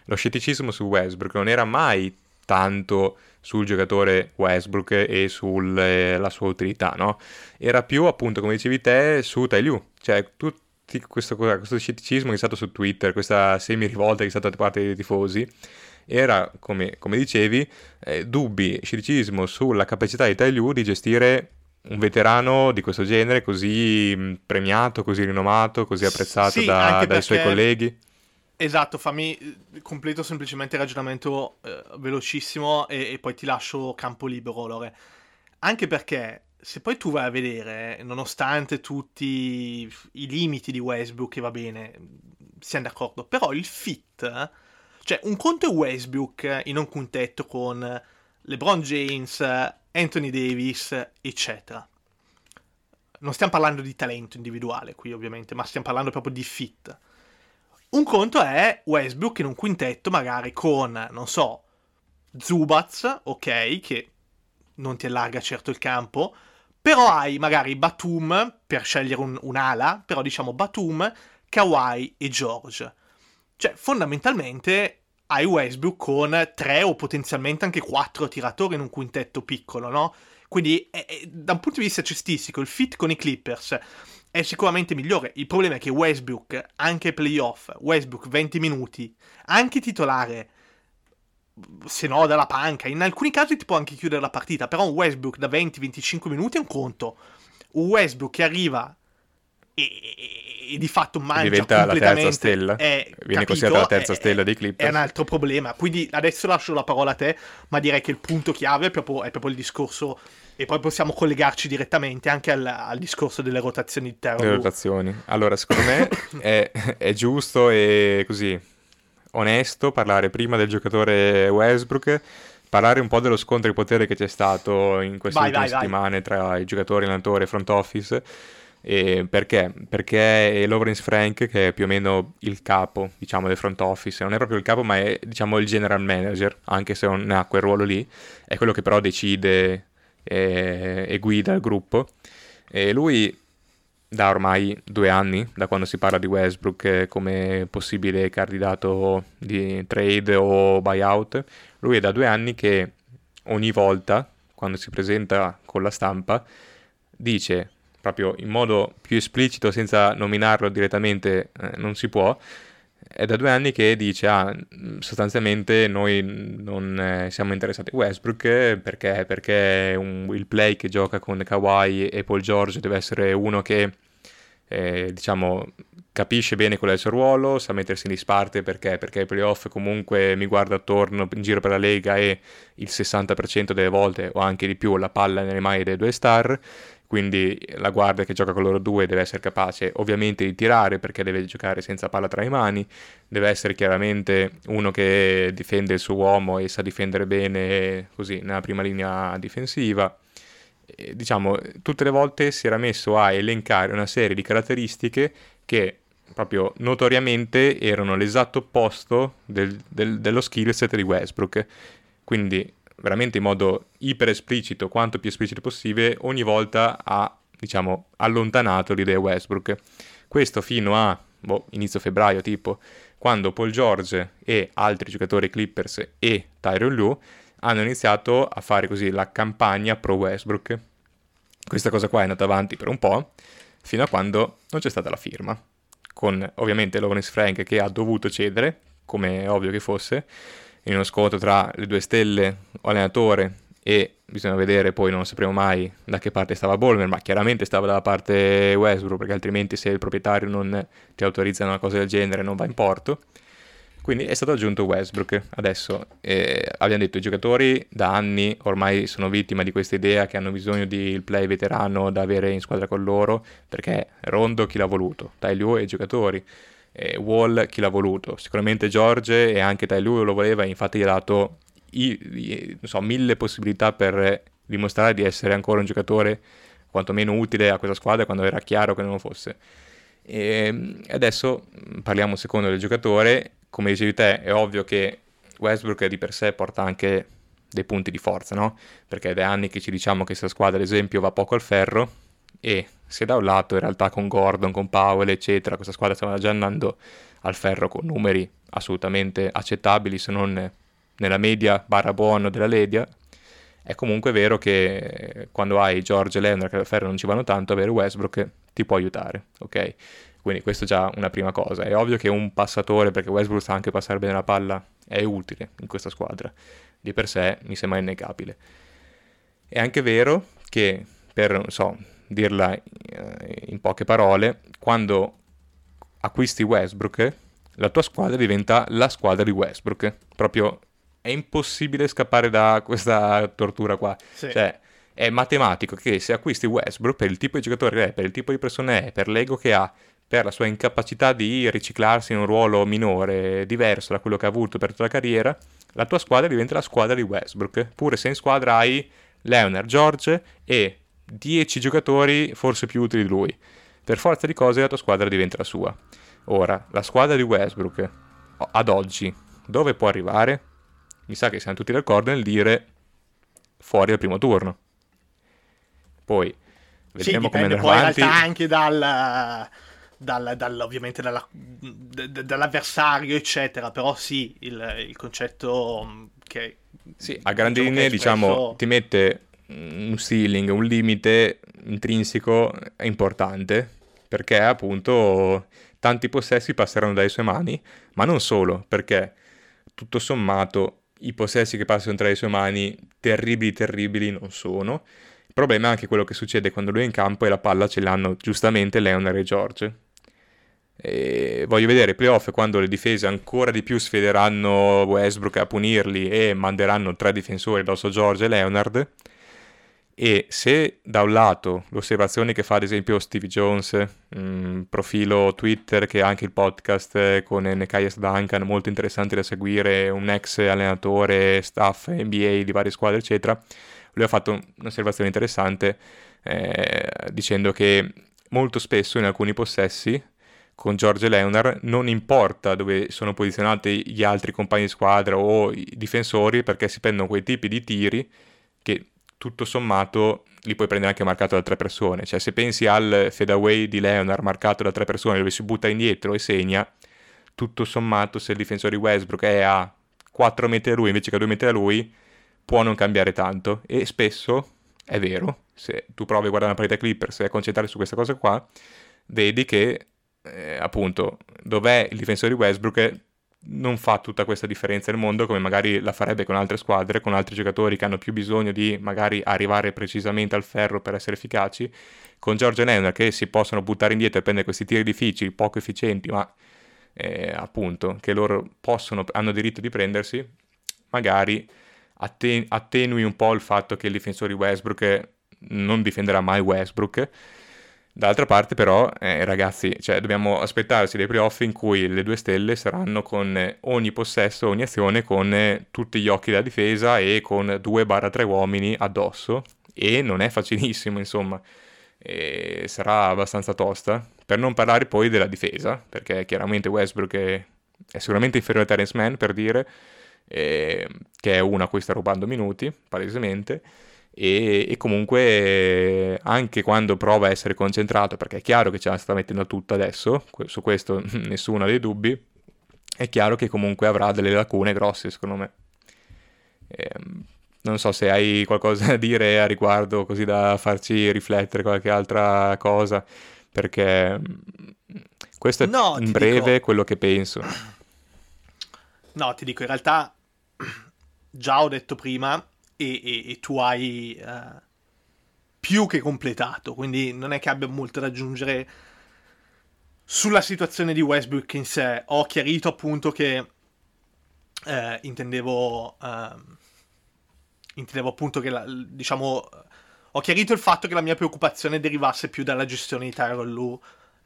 lo scetticismo su Westbrook non era mai tanto sul giocatore Westbrook e sulla sua utilità, no? Era più appunto, come dicevi te, su Tai Lu, cioè tutti questo, questo scetticismo che è stato su Twitter, questa semi-rivolta che è stata da parte dei tifosi, era, come, come dicevi, eh, dubbi, scetticismo sulla capacità di Tai Lu di gestire un veterano di questo genere così premiato, così rinomato, così apprezzato Sì, da- dai suoi perché- colleghi. Esatto, fammi eh, completo semplicemente il ragionamento eh, velocissimo e, e poi ti lascio campo libero, Lore. Anche perché se poi tu vai a vedere, nonostante tutti i limiti di Westbrook, che va bene, siamo d'accordo, però il fit, cioè un conto è Westbrook in un quintetto con LeBron James, Anthony Davis, eccetera. Non stiamo parlando di talento individuale qui, ovviamente, ma stiamo parlando proprio di fit. Un conto è Westbrook in un quintetto, magari con, non so, Zubaz, ok, che non ti allarga certo il campo, però hai magari Batum, per scegliere un, un'ala, però diciamo Batum, Kawhi e George. Cioè, fondamentalmente hai Westbrook con tre o potenzialmente anche quattro tiratori in un quintetto piccolo, no? Quindi, è- è- da un punto di vista cestistico, il fit con i Clippers è sicuramente migliore. Il problema è che Westbrook, anche playoff, Westbrook 20 minuti, anche titolare, se no dalla panca, in alcuni casi ti può anche chiudere la partita, però un Westbrook da 20-25 minuti è un conto. Un Westbrook che arriva e, e- e di fatto mangia diventa la terza stella. è, Viene considerata la terza È- stella dei È Clippers. un altro problema. Quindi adesso lascio la parola a te, ma direi che il punto chiave è proprio, è proprio il discorso e poi possiamo collegarci direttamente anche al, al discorso delle rotazioni di terra. Le rotazioni. Allora, secondo me <laughs> è, è giusto e così onesto parlare prima del giocatore Westbrook, parlare un po' dello scontro di potere che c'è stato in queste Vai, ultime vai, vai. settimane tra i giocatori, l'allenatore e front office. E perché? Perché è Lawrence Frank, che è più o meno il capo, diciamo, del front office, non è proprio il capo, ma è, diciamo, il general manager, anche se non ha quel ruolo lì, è quello che però decide e, e guida il gruppo. E lui da ormai due anni, da quando si parla di Westbrook eh, come possibile candidato di trade o buyout, lui è da due anni che ogni volta, quando si presenta con la stampa, dice proprio in modo più esplicito, senza nominarlo direttamente, eh, non si può, è da due anni che dice, ah, sostanzialmente noi non eh, siamo interessati a Westbrook perché, perché un- il play che gioca con Kawhi e Paul George deve essere uno che, eh, diciamo, capisce bene qual è il suo ruolo, sa mettersi in disparte perché, perché ai playoff comunque mi guarda attorno in giro per la Lega e il 60% delle volte o anche di più la palla nelle mani dei due star quindi la guardia che gioca con loro due deve essere capace ovviamente di tirare perché deve giocare senza palla tra le mani, deve essere chiaramente uno che difende il suo uomo e sa difendere bene così nella prima linea difensiva. E, diciamo, tutte le volte si era messo a elencare una serie di caratteristiche che proprio notoriamente erano l'esatto opposto del- del- dello skill set di Westbrook. Quindi veramente in modo iper esplicito, quanto più esplicito possibile, ogni volta ha, diciamo, allontanato l'idea Westbrook. Questo fino a boh, inizio febbraio, tipo, quando Paul George e altri giocatori Clippers e Tyron Lue hanno iniziato a fare così la campagna pro Westbrook. Questa cosa qua è andata avanti per un po', fino a quando non c'è stata la firma. con ovviamente Lawrence Frank che ha dovuto cedere, come è ovvio che fosse, in uno scontro tra le due stelle, allenatore e bisogna vedere, poi non sapremo mai da che parte stava Bolmer, ma chiaramente stava dalla parte Westbrook perché altrimenti se il proprietario non ti autorizza una cosa del genere non va in porto. Quindi è stato aggiunto Westbrook. Adesso eh, abbiamo detto i giocatori da anni ormai sono vittima di questa idea che hanno bisogno di il play veterano da avere in squadra con loro, perché Rondo chi l'ha voluto, Tai Lu e i giocatori, eh, Wall chi l'ha voluto, sicuramente George e anche Tai Lu lo voleva, infatti gli ha dato i, i, so, mille possibilità per dimostrare di essere ancora un giocatore quantomeno utile a questa squadra quando era chiaro che non lo fosse. E adesso parliamo un secondo del giocatore come dicevi te, è ovvio che Westbrook di per sé porta anche dei punti di forza, no? Perché è da anni che ci diciamo che questa squadra, ad esempio, va poco al ferro e se da un lato in realtà con Gordon, con Powell, eccetera, questa squadra stava già andando al ferro con numeri assolutamente accettabili, se non nella media barra buono della Ledia, è comunque vero che quando hai George e Leonard che al ferro non ci vanno tanto, avere Westbrook ti può aiutare, ok? Quindi questo è già una prima cosa. È ovvio che un passatore, perché Westbrook sa anche passare bene la palla, è utile in questa squadra. Di per sé mi sembra innegabile. È anche vero che, per, non so, dirla eh, in poche parole, quando acquisti Westbrook, la tua squadra diventa la squadra di Westbrook. Proprio è impossibile scappare da questa tortura qua. Sì. Cioè, è matematico che se acquisti Westbrook per il tipo di giocatore che è, per il tipo di persona che è, per l'ego che ha, per la sua incapacità di riciclarsi in un ruolo minore, diverso da quello che ha avuto per tutta la carriera, la tua squadra diventa la squadra di Westbrook, pure se in squadra hai Leonard, George e 10 giocatori forse più utili di lui. Per forza di cose la tua squadra diventa la sua. Ora, la squadra di Westbrook, ad oggi, dove può arrivare? Mi sa che siamo tutti d'accordo nel dire fuori al primo turno. Poi vedremo sì, come andrà poi avanti. in realtà anche dal dal, dal, ovviamente dalla, d- dall'avversario, eccetera. Però sì, il, il concetto mm, che... Sì, a grandi linee, diciamo, ti mette un ceiling, un limite intrinseco importante, perché appunto tanti possessi passeranno dalle sue mani, ma non solo, perché tutto sommato i possessi che passano tra le sue mani terribili terribili non sono. Il problema è anche quello che succede quando lui è in campo e la palla ce l'hanno giustamente Leonard e George. E voglio vedere playoff quando le difese ancora di più sfideranno Westbrook a punirli e manderanno tre difensori addosso George e Leonard. E se da un lato l'osservazione che fa ad esempio Steve Jones, mh, mm, profilo Twitter che ha anche il podcast con Nekayas Duncan, molto interessante da seguire, un ex allenatore, staff NBA di varie squadre eccetera, lui ha fatto un'osservazione interessante eh, dicendo che molto spesso in alcuni possessi con George Leonard, non importa dove sono posizionati gli altri compagni di squadra o i difensori, perché si prendono quei tipi di tiri che tutto sommato li puoi prendere anche marcato da tre persone. Cioè, se pensi al fadeaway di Leonard marcato da tre persone dove si butta indietro e segna, tutto sommato, se il difensore di Westbrook è a 4 metri da lui invece che a 2 metri da lui, può non cambiare tanto. E spesso è vero, se tu provi a guardare una partita Clippers e a concentrare su questa cosa qua, vedi che eh, appunto, dov'è il difensore di Westbrook non fa tutta questa differenza nel mondo come magari la farebbe con altre squadre, con altri giocatori che hanno più bisogno di magari arrivare precisamente al ferro per essere efficaci, con George Leonard che si possono buttare indietro e prendere questi tiri difficili, poco efficienti, ma eh, appunto che loro possono, hanno diritto di prendersi, magari atten- attenui un po' il fatto che il difensore di Westbrook non difenderà mai Westbrook D'altra parte però, eh, ragazzi, cioè, dobbiamo aspettarci dei playoff in cui le due stelle saranno con ogni possesso, ogni azione, con eh, tutti gli occhi da difesa e con 2-3 uomini addosso. E non è facilissimo, insomma. E sarà abbastanza tosta. Per non parlare poi della difesa, perché chiaramente Westbrook è, è sicuramente inferiore a Terence Mann, per dire, eh, che è una a cui sta rubando minuti, palesemente e, e, comunque anche quando prova a essere concentrato, perché è chiaro che ce la sta mettendo tutta adesso, su questo <laughs> nessuno ha dei dubbi, è chiaro che comunque avrà delle lacune grosse secondo me. E, ehm, non so se hai qualcosa <laughs> da dire a riguardo, così da farci riflettere qualche altra cosa, perché Questo è No, in breve dico- quello che penso. No, ti dico, in realtà <clears throat> già ho detto prima e, e- e tu hai eh, più che completato, quindi non è che abbia molto da aggiungere sulla situazione di Westbrook in sé. Ho chiarito appunto che eh, intendevo, ehm, intendevo appunto che, la- diciamo, ho chiarito il fatto che la mia preoccupazione derivasse più dalla gestione di Tyron Lue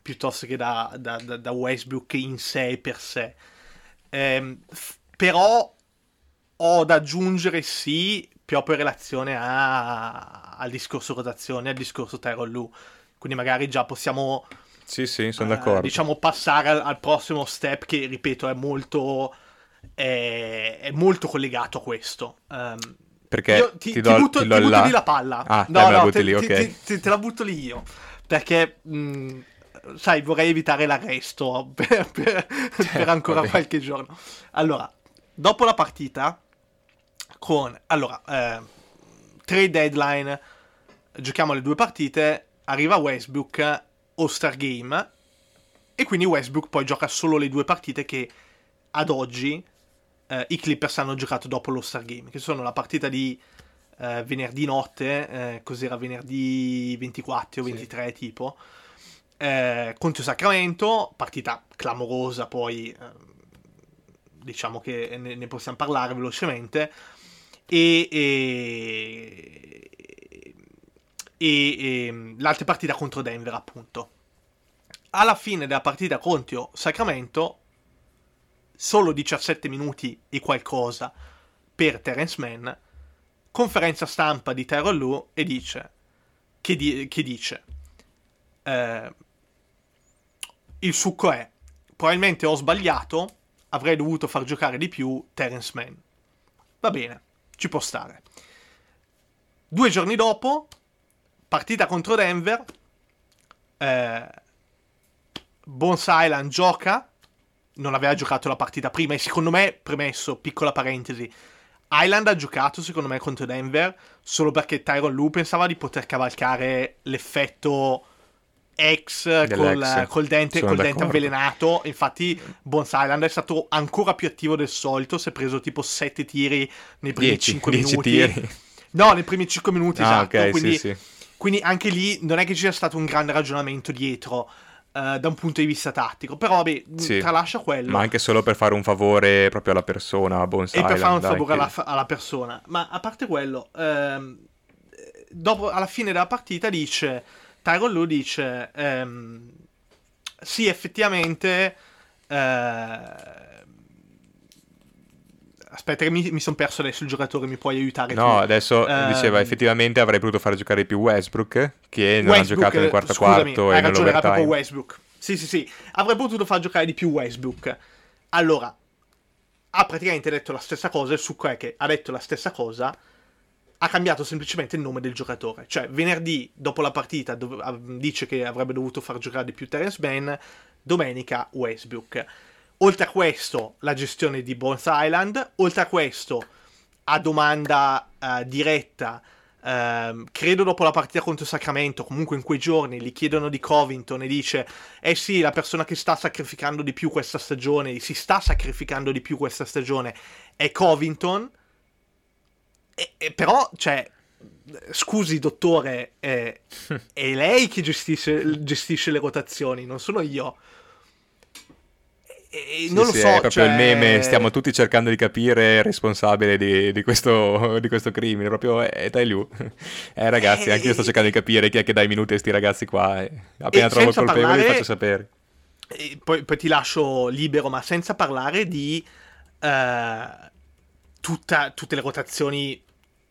piuttosto che da, da, da- da Westbrook in sé e per sé. Ehm, f- però ho da aggiungere sì, proprio in relazione a- al discorso rotazione, al discorso Tyron Lue. Quindi magari già possiamo Sì, sì, sono eh, d'accordo. diciamo passare al, al prossimo step che ripeto è molto è, è molto collegato a questo Ehm, Perché io ti, ti, do, ti butto, ti do ti butto lì la palla Ah, no me la no butti te, lì, ti- ok. ti- ti- te la butto lì io perché mh, sai vorrei evitare l'arresto <laughs> per, per- per ancora vabbè. qualche giorno allora dopo la partita con allora eh, trade deadline giochiamo le due partite arriva Westbrook All-Star Game e quindi Westbrook poi gioca solo le due partite che ad oggi eh, i Clippers hanno giocato dopo l'All-Star Game, che sono la partita di eh, venerdì notte, eh, cos'era venerdì 24 o Sì. 23 tipo, eh, contro Sacramento, partita clamorosa poi, eh, diciamo che ne, ne possiamo parlare velocemente, e, e, e- e l'altra partita contro Denver appunto. Alla fine della partita contro Sacramento, solo 17 minuti e qualcosa per Terence Mann, conferenza stampa di Tyron Lue e dice che, di- che dice eh, il succo è probabilmente ho sbagliato avrei dovuto far giocare di più Terence Mann va bene ci può stare. Due giorni dopo partita contro Denver eh, Bones Island gioca non aveva giocato la partita prima e secondo me, premesso, piccola parentesi, Island ha giocato secondo me contro Denver solo perché Tyron Lue pensava di poter cavalcare l'effetto X col, col dente, col dente avvelenato. Infatti, Bones Island è stato ancora più attivo del solito. Si è preso tipo 7 tiri nei primi 10, 5 10 minuti. tiri. No, nei primi 5 minuti, Ah, esatto. ok, quindi, sì, sì. quindi anche lì non è che ci sia stato un grande ragionamento dietro eh, da un punto di vista tattico. Però vabbè, Sì. tralascia quello. Ma anche solo per fare un favore proprio alla persona, a Bones e per Island, fare un favore alla, alla persona. Ma a parte quello, ehm, dopo, alla fine della partita dice, Tyron Lue dice, ehm, sì effettivamente, eh, aspetta che mi, mi sono perso adesso il giocatore, mi puoi aiutare No, tu? adesso Ehm, diceva effettivamente avrei potuto far giocare più Westbrook, che non Westbrook, ha giocato nel quarto scusami, quarto hai ragione, era proprio. Westbrook. Sì, sì, sì. Avrei potuto far giocare di più Westbrook. Allora, ha praticamente detto la stessa cosa. Il succo è che ha detto la stessa cosa. Ha cambiato semplicemente il nome del giocatore. Cioè, venerdì, dopo la partita, ah, dice che avrebbe dovuto far giocare di più Terence Mann. Domenica, Westbrook. Oltre a questo, la gestione di Bones Island. Oltre a questo, a domanda eh, diretta, ehm, credo dopo la partita contro Sacramento, comunque in quei giorni, gli chiedono di Covington e dice, eh sì, la persona che sta sacrificando di più questa stagione, si sta sacrificando di più questa stagione, è Covington. E- e però, cioè, scusi dottore, è, <laughs> è lei che gestisce, gestisce le rotazioni, non sono io. E- e Sì, non lo sì, so, è proprio cioè... il meme, stiamo tutti cercando di capire il responsabile di, di questo, <laughs> di questo crimine, proprio è dai lui. <laughs> Eh ragazzi, Eh, anche io sto cercando di capire chi è che dà i minuti a sti ragazzi qua. e appena E trovo colpevoli parlare- faccio sapere. E poi, poi ti lascio libero, ma senza parlare di eh, tutta- tutte le rotazioni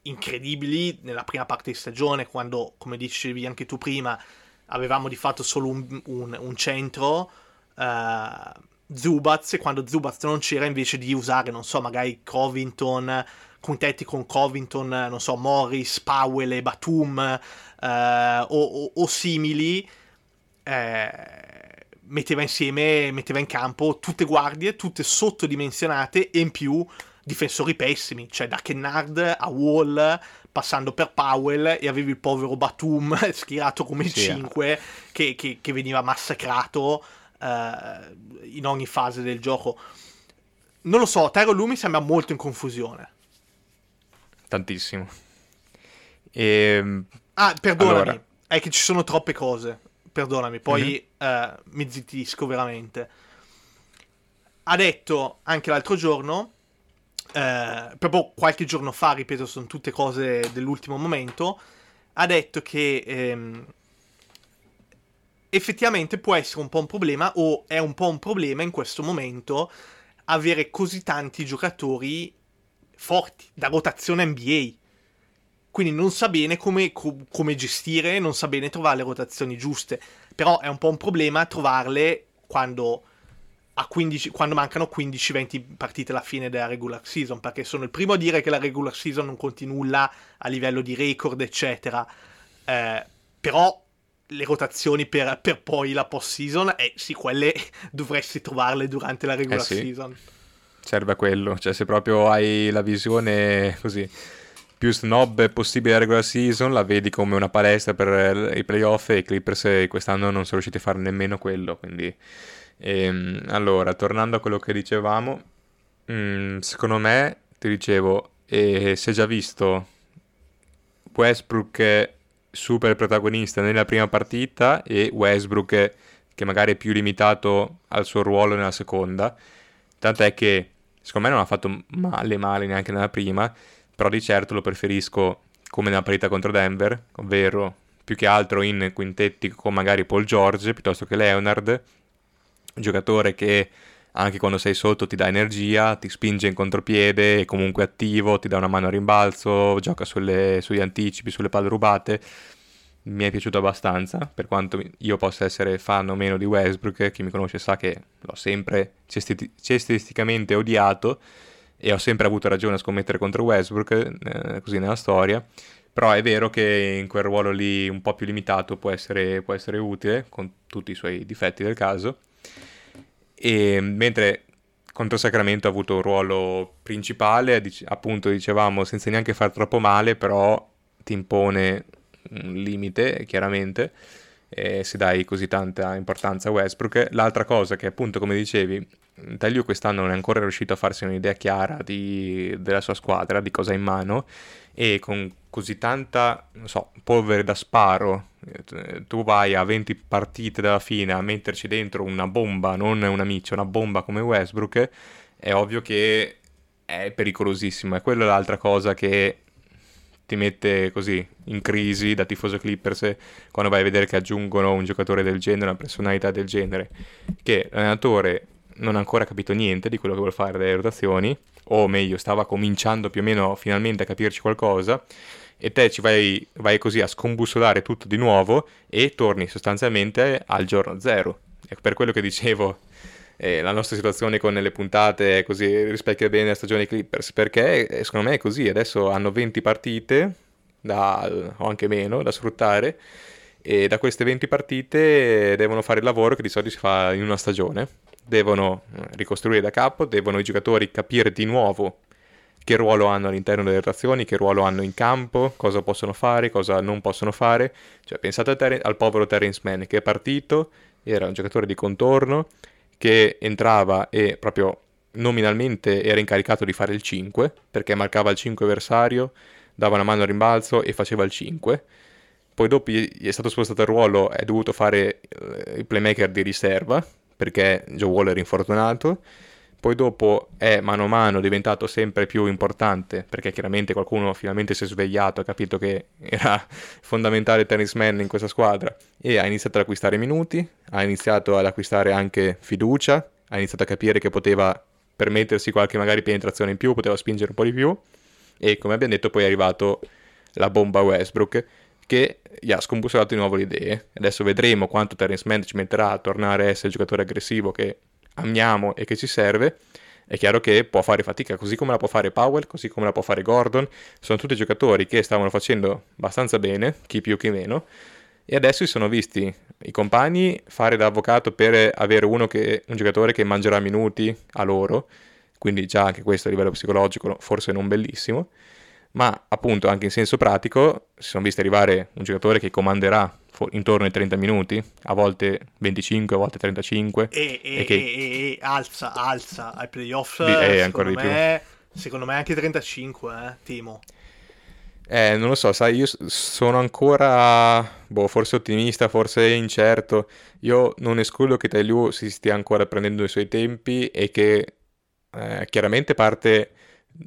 incredibili nella prima parte di stagione, quando, come dicevi anche tu prima, avevamo di fatto solo un, un- un centro, eh, Zubaz, e quando Zubaz non c'era, invece di usare, non so, magari Covington, quintetti con Covington, non so, Morris, Powell e Batum, eh, o, o- o simili, eh, metteva insieme, metteva in campo tutte guardie, tutte sottodimensionate e in più difensori pessimi, cioè da Kennard a Wall, passando per Powell e avevi il povero Batum <laughs> schierato come Sì, 5 che, che- che veniva massacrato uh, in ogni fase del gioco. Non lo so, Tyro Lumi sembra molto in confusione. Tantissimo. E... Ehm, ah, perdonami, allora... è che ci sono troppe cose. Perdonami, poi mm-hmm. uh, mi zittisco veramente. Ha detto anche l'altro giorno eh, proprio qualche giorno fa, ripeto, sono tutte cose dell'ultimo momento, ha detto che ehm, effettivamente può essere un po' un problema o è un po' un problema in questo momento avere così tanti giocatori forti da rotazione NBA. Quindi non sa bene come, co- come gestire, non sa bene trovare le rotazioni giuste. Però è un po' un problema trovarle quando 15, quando mancano 15-20 partite alla fine della regular season, perché sono il primo a dire che la regular season non conti nulla a livello di record, eccetera. Eh, però le rotazioni per, per, poi la post season, eh sì, quelle <laughs> dovresti trovarle durante la regular eh sì. season. Serve a quello, cioè se proprio hai la visione così più snob possibile della regular season, la vedi come una palestra per i playoff e i Clippers quest'anno non sono riusciti a fare nemmeno quello, quindi e, ehm, allora, tornando a quello che dicevamo, mh, mm, secondo me, ti dicevo, eh, si è già visto Westbrook super protagonista nella prima partita e Westbrook che magari è più limitato al suo ruolo nella seconda. Tant'è che secondo me non ha fatto male male neanche nella prima, però di certo lo preferisco come nella partita contro Denver, ovvero più che altro in quintetti con magari Paul George piuttosto che Leonard un giocatore che anche quando sei sotto ti dà energia, ti spinge in contropiede, è comunque attivo, ti dà una mano a rimbalzo, gioca sulle, sugli anticipi, sulle palle rubate. Mi è piaciuto abbastanza, per quanto io possa essere fan o meno di Westbrook, chi mi conosce sa che l'ho sempre cestisticamente odiato e ho sempre avuto ragione a scommettere contro Westbrook, eh, così nella storia. Però è vero che in quel ruolo lì un po' più limitato può essere, può essere utile, con tutti i suoi difetti del caso. E mentre contro Sacramento ha avuto un ruolo principale, appunto dicevamo senza neanche far troppo male, però ti impone un limite chiaramente eh, se dai così tanta importanza a Westbrook. L'altra cosa che appunto come dicevi, Taglio quest'anno non è ancora riuscito a farsi un'idea chiara di, della sua squadra, di cosa ha in mano e con così tanta, so, polvere da sparo, eh, tu vai a 20 partite dalla fine a metterci dentro una bomba, non una miccia, una bomba come Westbrook, è ovvio che è pericolosissimo. E quella è l'altra cosa che ti mette così in crisi da tifoso Clippers quando vai a vedere che aggiungono un giocatore del genere, una personalità del genere, che l'allenatore non ha ancora capito niente di quello che vuole fare delle rotazioni, o meglio, stava cominciando più o meno finalmente a capirci qualcosa, e te ci vai, vai così a scombussolare tutto di nuovo e torni sostanzialmente al giorno zero. E per quello che dicevo, eh, la nostra situazione con le puntate così rispecchia bene la stagione Clippers, perché eh, secondo me è così, adesso hanno 20 partite, da, o anche meno, da sfruttare, e da queste 20 partite devono fare il lavoro che di solito si fa in una stagione. Devono eh, ricostruire da capo, devono i giocatori capire di nuovo che ruolo hanno all'interno delle relazioni, che ruolo hanno in campo, cosa possono fare, cosa non possono fare. Cioè, pensate Ter- al povero Terence Mann che è partito, era un giocatore di contorno, che entrava e proprio nominalmente era incaricato di fare il 5, perché marcava il 5 avversario, dava una mano al rimbalzo e faceva il 5. Poi dopo gli è stato spostato il ruolo, è dovuto fare eh, il playmaker di riserva, perché Joe Waller è infortunato. Poi dopo è mano a mano diventato sempre più importante perché chiaramente qualcuno finalmente si è svegliato, ha capito che era <laughs> fondamentale Tennis Man in questa squadra e ha iniziato ad acquistare minuti, ha iniziato ad acquistare anche fiducia, ha iniziato a capire che poteva permettersi qualche magari penetrazione in più, poteva spingere un po' di più e come abbiamo detto poi è arrivato la bomba Westbrook che gli ha scombussolato di nuovo le idee. Adesso vedremo quanto Terence Mann ci metterà a tornare a essere il giocatore aggressivo che amiamo e che ci serve, è chiaro che può fare fatica, così come la può fare Powell, così come la può fare Gordon, sono tutti giocatori che stavano facendo abbastanza bene, chi più chi meno, e adesso si sono visti i compagni fare da avvocato per avere uno che, un giocatore che mangerà minuti a loro, quindi già anche questo a livello psicologico forse non bellissimo, ma appunto anche in senso pratico si sono visti arrivare un giocatore che comanderà for- intorno ai 30 minuti, a volte 25, a volte 35. E, e, E che- e- alza, alza ai playoff. Di- eh, secondo ancora di più. me, Secondo me anche 35, eh, Timo. Eh, non lo so, sai, io sono ancora, boh, forse ottimista, forse incerto. Io non escludo che Tailu si stia ancora prendendo i suoi tempi e che eh, chiaramente parte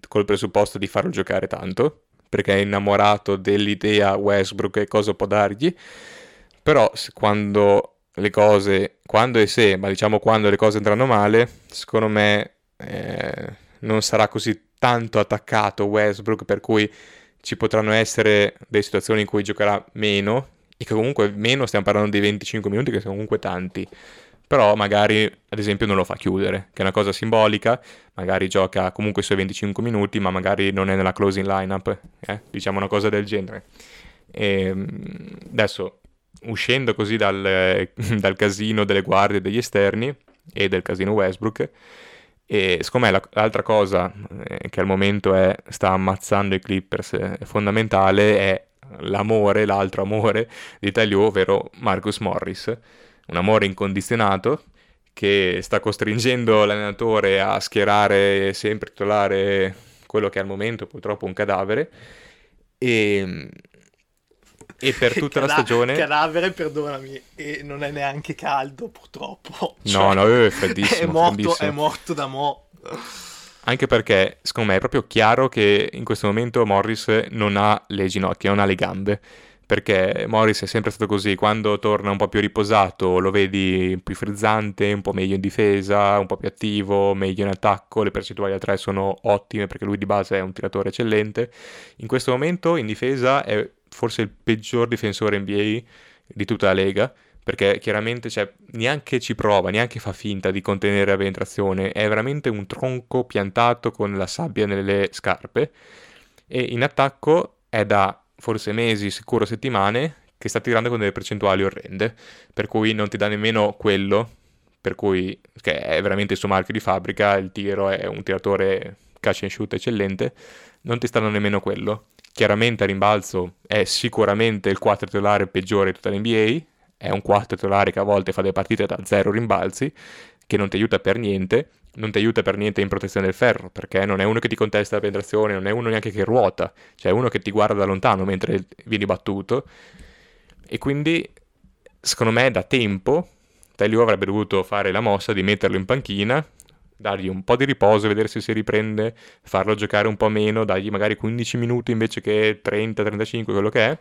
col presupposto di farlo giocare tanto, perché è innamorato dell'idea Westbrook e cosa può dargli. Però quando le cose, quando e se, ma diciamo quando le cose andranno male, secondo me eh, non sarà così tanto attaccato Westbrook, per cui ci potranno essere delle situazioni in cui giocherà meno, e che comunque meno stiamo parlando di 25 minuti, che sono comunque tanti. Però magari, ad esempio, non lo fa chiudere, che è una cosa simbolica, magari gioca comunque i suoi 25 minuti, ma magari non è nella closing lineup, eh? diciamo una cosa del genere. E, adesso, uscendo così dal, <laughs> dal casino delle guardie degli esterni e del casino Westbrook, e secondo me la- l'altra cosa eh, che al momento è- sta ammazzando i Clippers eh, fondamentale è l'amore, l'altro amore di Tagliò, ovvero Marcus Morris. Un amore incondizionato che sta costringendo l'allenatore a schierare sempre titolare quello che al momento purtroppo è un cadavere. E, e per <laughs> tutta la Cada- stagione... Cadavere, perdonami, e non è neanche caldo, purtroppo. No, Cioè, no, eh, è freddissimo, <laughs> È morto, freddissimo. è morto da mo'. Anche perché, secondo me, è proprio chiaro che in questo momento Morris non ha le ginocchia, non ha le gambe. Perché Morris è sempre stato così, quando torna un po' più riposato lo vedi più frizzante, un po' meglio in difesa, un po' più attivo, meglio in attacco, le percentuali a tre sono ottime perché lui di base è un tiratore eccellente. In questo momento in difesa è forse il peggior difensore NBA di tutta la Lega, perché chiaramente cioè, neanche ci prova, neanche fa finta di contenere la penetrazione, è veramente un tronco piantato con la sabbia nelle scarpe e in attacco è da forse mesi, sicuro settimane, che sta tirando con delle percentuali orrende, per cui non ti dà nemmeno quello, per cui che è veramente il suo marchio di fabbrica, il tiro è un tiratore catch and shoot eccellente, non ti stanno nemmeno quello. Chiaramente a rimbalzo è sicuramente il 4 titolare peggiore di tutta l'NBA, è un 4 titolare che a volte fa delle partite da zero rimbalzi, che non ti aiuta per niente, non ti aiuta per niente in protezione del ferro, perché non è uno che ti contesta la penetrazione, non è uno neanche che ruota, cioè è uno che ti guarda da lontano mentre vieni battuto. E quindi, secondo me, da tempo, Taglio avrebbe dovuto fare la mossa di metterlo in panchina, dargli un po' di riposo, vedere se si riprende, farlo giocare un po' meno, dargli magari 15 minuti invece che 30-35, quello che è,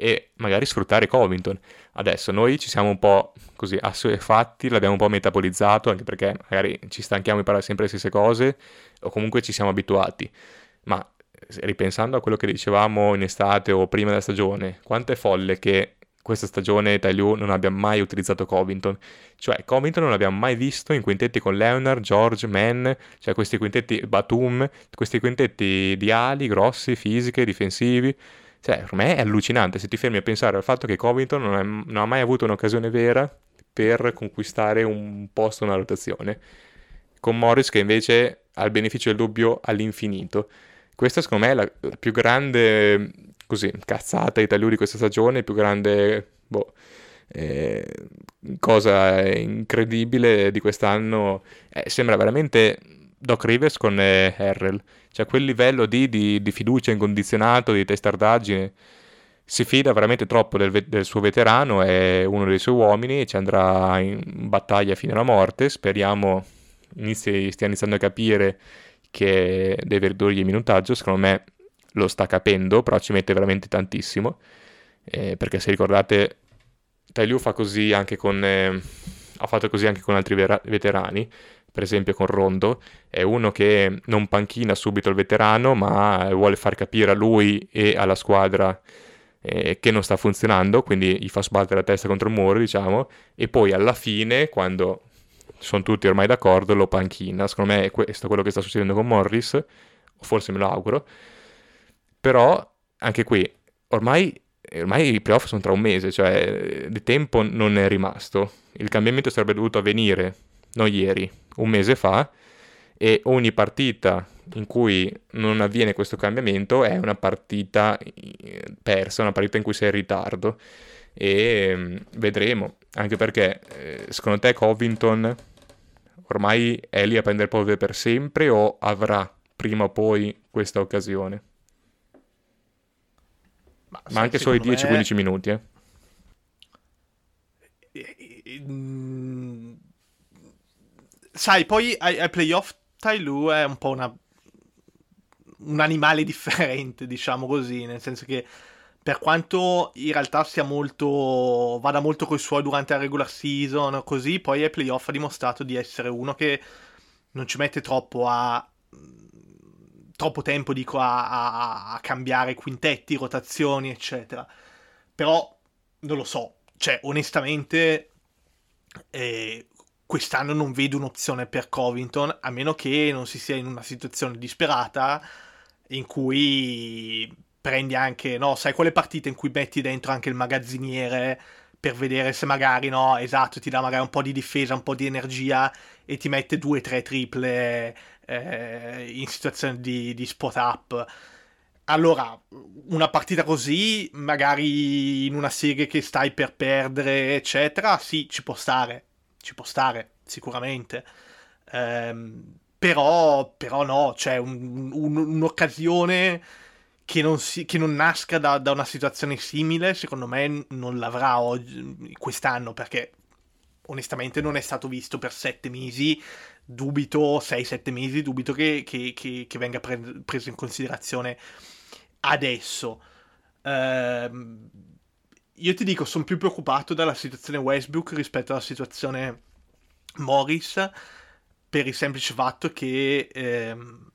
e magari sfruttare Covington. Adesso noi ci siamo un po' così assuefatti, l'abbiamo un po' metabolizzato, anche perché magari ci stanchiamo di parlare sempre le stesse cose, o comunque ci siamo abituati. Ma eh, ripensando a quello che dicevamo in estate o prima della stagione, quanto è folle che questa stagione Tailu non abbia mai utilizzato Covington. Cioè, Covington non l'abbiamo mai visto in quintetti con Leonard, George, Mann, cioè questi quintetti Batum, questi quintetti di ali, grossi, fisiche, difensivi. Cioè, per me è allucinante se ti fermi a pensare al fatto che Covington non, è- non ha mai avuto un'occasione vera per conquistare un posto nella rotazione. Con Morris che invece ha il beneficio del dubbio all'infinito. Questa secondo me è la, la più grande così, cazzata italiana di questa stagione, il più grande boh, eh, cosa incredibile di quest'anno. Eh, sembra veramente Doc Rivers con eh, Harrell, cioè quel livello di, di- di fiducia incondizionato, di testardaggine. Si fida veramente troppo del, del suo veterano, è uno dei suoi uomini, ci andrà in battaglia fino alla morte. Speriamo inizi, stia iniziando a capire che deve ridurgli il minutaggio. Secondo me lo sta capendo, però ci mette veramente tantissimo. Eh, perché se ricordate, Tailu fa così anche con, eh, ha fatto così anche con altri vera- veterani, per esempio con Rondo, è uno che non panchina subito il veterano, ma vuole far capire a lui e alla squadra eh, che non sta funzionando, quindi gli fa sbattere la testa contro il muro, diciamo, e poi alla fine, quando sono tutti ormai d'accordo, lo panchina. Secondo me è questo quello che sta succedendo con Morris, o forse me lo auguro. Però anche qui, ormai, ormai i playoff sono tra un mese, cioè di tempo non è rimasto. Il cambiamento sarebbe dovuto avvenire, non ieri, un mese fa, e ogni partita in cui non avviene questo cambiamento è una partita eh, persa, una partita in cui sei in ritardo. e mm, vedremo, anche perché eh, secondo te Covington ormai è lì a prendere polvere per sempre o avrà prima o poi questa occasione? Ma, Ma anche solo i 10-15 me... minuti, eh. Sai, poi ai, ai playoff Tai Lu è un po' una... un animale <laughs> differente, diciamo così, nel senso che per quanto in realtà sia molto vada molto coi suoi durante la regular season così poi ai playoff ha dimostrato di essere uno che non ci mette troppo a troppo tempo dico a, a, a cambiare quintetti rotazioni eccetera. Però non lo so. Cioè onestamente eh, quest'anno non vedo un'opzione per Covington a meno che non si sia in una situazione disperata in cui prendi anche, no, sai, quelle partite in cui metti dentro anche il magazziniere per vedere se magari, no, esatto, ti dà magari un po' di difesa, un po' di energia e ti mette due tre triple eh, in situazione di, di spot up. Allora, una partita così, magari in una serie che stai per perdere, eccetera, sì, ci può stare, ci può stare, sicuramente. Ehm, però, però no, cioè un, un, un'occasione che non, si, che non nasca da, da, una situazione simile, secondo me non l'avrà oggi, quest'anno, perché onestamente non è stato visto per sette mesi, dubito, 6-7 mesi, dubito che, che, che, venga pre- preso in considerazione adesso. Uh, io ti dico, sono più preoccupato dalla situazione Westbrook rispetto alla situazione Morris, per il semplice fatto che... Uh,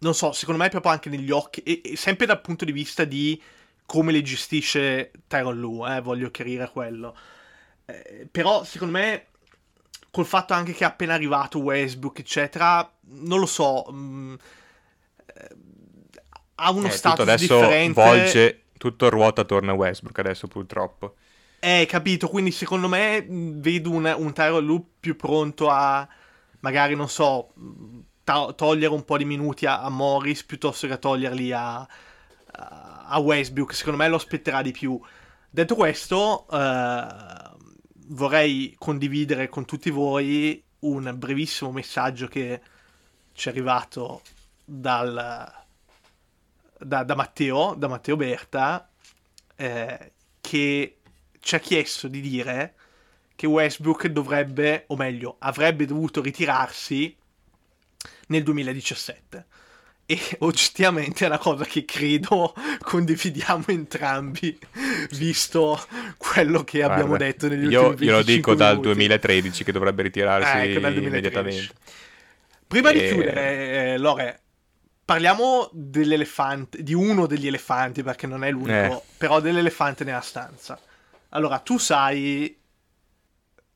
non so, secondo me è proprio anche negli occhi, e, e sempre dal punto di vista di come le gestisce Tyron Lu, eh, voglio chiarire quello. Eh, però, secondo me, col fatto anche che è appena arrivato Westbrook, eccetera, non lo so, mh, mm, eh, ha uno eh, status adesso differente. volge, tutto ruota attorno a Westbrook adesso, purtroppo. Eh, capito, quindi secondo me vedo un, un Tyron Lu più pronto a, magari, non so to- togliere un po' di minuti a, a Morris piuttosto che a toglierli a, a, Westbrook. Secondo me lo aspetterà di più. Detto questo, eh, vorrei condividere con tutti voi un brevissimo messaggio che ci è arrivato dal, da, da, Matteo, da Matteo Berta, eh, che ci ha chiesto di dire che Westbrook dovrebbe, o meglio, avrebbe dovuto ritirarsi nel 2017. E <laughs> oggettivamente è una cosa che credo <laughs> condividiamo entrambi, <laughs> visto quello che Guarda, abbiamo detto negli io, ultimi Io lo dico minuti. dal 2013 che dovrebbe ritirarsi eh, ecco, immediatamente. Prima e... di chiudere, eh, Lore, parliamo dell'elefante, di uno degli elefanti, perché non è l'unico, eh. però dell'elefante nella stanza. Allora, tu sai,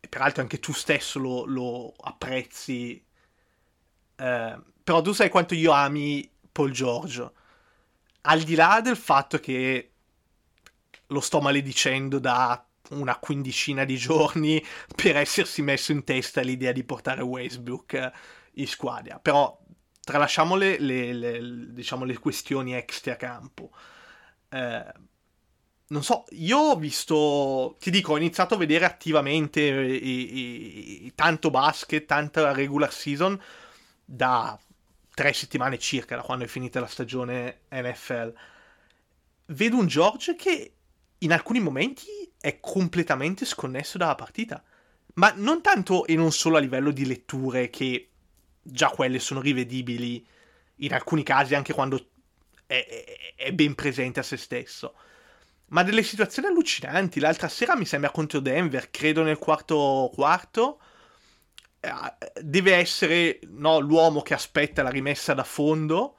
e peraltro anche tu stesso lo, lo apprezzi eh, però tu sai quanto io ami Paul Giorgio. Al di là del fatto che lo sto maledicendo da una quindicina di giorni <laughs> per essersi messo in testa l'idea di portare Westbrook in squadra. Però tralasciamo le, le, le, diciamo, le questioni extra campo. Eh, non so, io ho visto, ti dico, ho iniziato a vedere attivamente e, e, tanto basket, tanta regular season da tre settimane circa, da quando è finita la stagione NFL, vedo un George che in alcuni momenti è completamente sconnesso dalla partita. Ma non tanto e non solo a livello di letture, che già quelle sono rivedibili in alcuni casi anche quando è, è, è ben presente a se stesso. Ma delle situazioni allucinanti. L'altra sera mi sembra contro Denver, credo nel quarto quarto eh, deve essere no, l'uomo che aspetta la rimessa da fondo.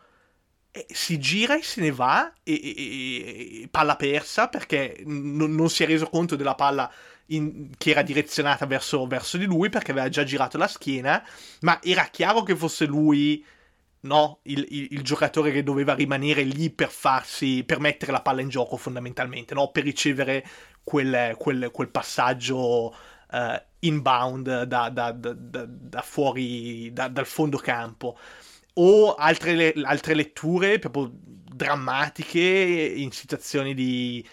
Si gira e se ne va e, e, e palla persa perché n- non si è reso conto della palla in, che era direzionata verso, verso, di lui perché aveva già girato la schiena ma era chiaro che fosse lui no, il, il, il, giocatore che doveva rimanere lì per farsi per mettere la palla in gioco fondamentalmente no? per ricevere quel, quel, quel passaggio uh, inbound da, da, da, da fuori, dal fondo campo. O altre, altre letture proprio drammatiche in situazioni di,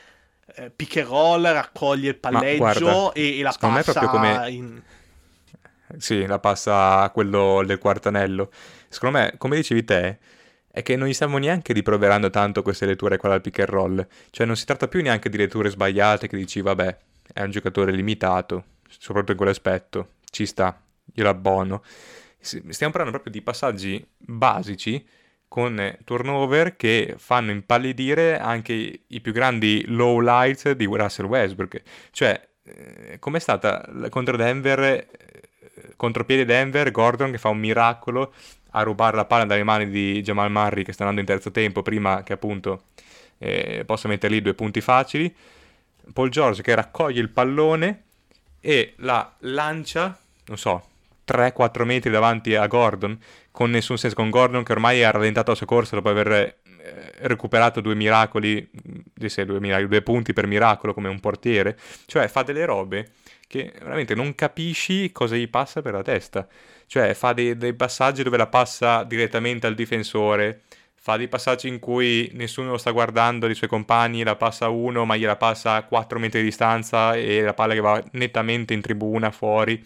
eh, pick and roll, raccoglie il palleggio guarda, e, e la me passa proprio come- in... Sì, la passa a quello del quartanello. Secondo me, come dicevi te, è che non gli stiamo neanche riproverando tanto queste letture qua dal pick and roll. Cioè non si tratta più neanche di letture sbagliate che dici, vabbè, è un giocatore limitato, soprattutto in quell'aspetto, ci sta, io l'abbono. S- Stiamo parlando proprio di passaggi basici con turnover che fanno impallidire anche i più grandi low lights di Russell Westbrook. Cioè, eh, com'è stata contro Denver, eh, contropiede Denver, Gordon che fa un miracolo a rubare la palla dalle mani di Jamal Murray che sta andando in terzo tempo prima che appunto eh, possa mettere lì due punti facili. Paul George che raccoglie il pallone e la lancia, non so, 3-4 metri davanti a Gordon, con nessun senso, con Gordon che ormai ha rallentato la sua corsa dopo aver eh, recuperato due miracoli, sé, due, miracoli, due punti per miracolo come un portiere, cioè fa delle robe che veramente non capisci cosa gli passa per la testa, cioè fa dei, dei passaggi dove la passa direttamente al difensore, fa dei passaggi in cui nessuno lo sta guardando dei suoi compagni, la passa a uno ma gliela passa a 4 metri di distanza e la palla che va nettamente in tribuna fuori.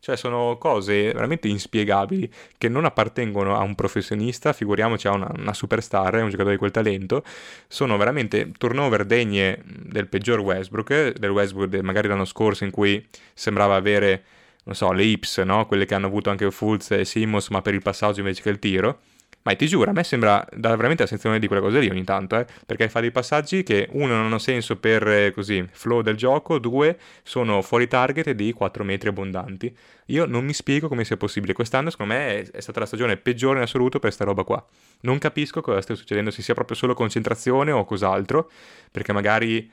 Cioè sono cose veramente inspiegabili che non appartengono a un professionista, figuriamoci a una, una superstar, un giocatore di quel talento, sono veramente turnover degne del peggior Westbrook, del Westbrook de- magari l'anno scorso in cui sembrava avere, non so, le hips, no? Quelle che hanno avuto anche Fultz e Simmons, ma per il passaggio invece che il tiro. Ma ti giuro, a me sembra dà veramente la sensazione di quelle cose lì ogni tanto, eh? perché fa dei passaggi che uno non hanno senso per eh, così flow del gioco, due sono fuori target di 4 metri abbondanti. Io non mi spiego come sia possibile. Quest'anno, secondo me, è, è stata la stagione peggiore in assoluto per sta roba qua. Non capisco cosa stia succedendo, se sia proprio solo concentrazione o cos'altro, perché magari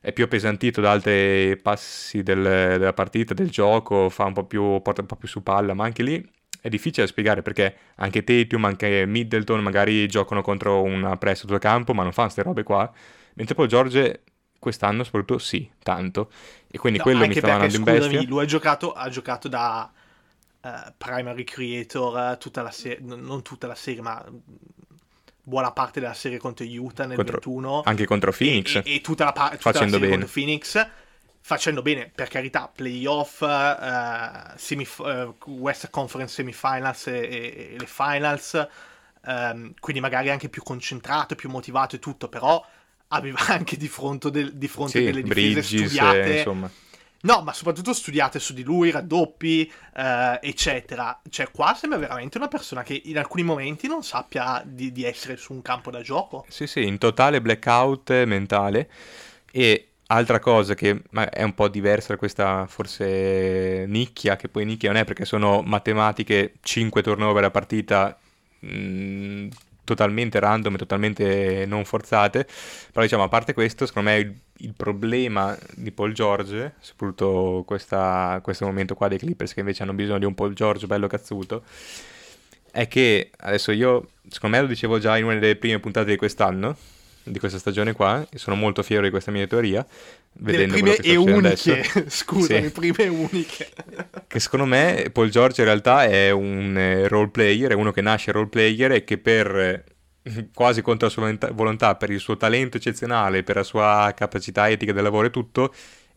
è più appesantito da altri passi del- della partita, del gioco, fa un po' più, porta un po' più su palla, ma anche lì è difficile da spiegare perché anche Tatum, anche Middleton magari giocano contro una press tutto campo, ma non fanno queste robe qua. Mentre poi George quest'anno soprattutto sì, tanto. E quindi No, quello mi sta andando in bestia. lui ha giocato, ha giocato da eh, primary creator eh, tutta la serie, non tutta la serie, ma buona parte della serie contro Utah nel Contro- 21. Anche contro Phoenix. E, e- tutta la, pa- tutta la Facendo serie bene. contro Phoenix. Facendo bene, per carità, playoff, eh, semif- eh, West Conference semifinals e, e- e le finals, ehm, quindi magari anche più concentrato, più motivato e tutto, però aveva <laughs> anche di fronte, del- di fronte Sì, delle difese Bridges, studiate. eh, insomma. No, ma soprattutto studiate su di lui, raddoppi, eh, eccetera. Cioè, qua sembra veramente una persona che in alcuni momenti non sappia di, di essere su un campo da gioco. Sì, sì, in totale blackout mentale. E altra cosa che è un po' diversa da questa forse nicchia, che poi nicchia non è perché sono matematiche 5 turnover a partita mh, totalmente random e totalmente non forzate. Però diciamo, a parte questo, secondo me il, il problema di Paul George, soprattutto questa- questo momento qua dei Clippers che invece hanno bisogno di un Paul George bello cazzuto, è che adesso io, secondo me lo dicevo già in una delle prime puntate di quest'anno, di questa stagione qua, e sono molto fiero di questa mia teoria, vedendo prime quello che e uniche, <laughs> <laughs> scusami, Sì. prime e uniche. Che secondo me Paul George in realtà è un eh, role player, è uno che nasce role player e che per eh, <laughs> quasi contro la sua volontà- volontà, per il suo talento eccezionale, per la sua capacità etica del lavoro e tutto,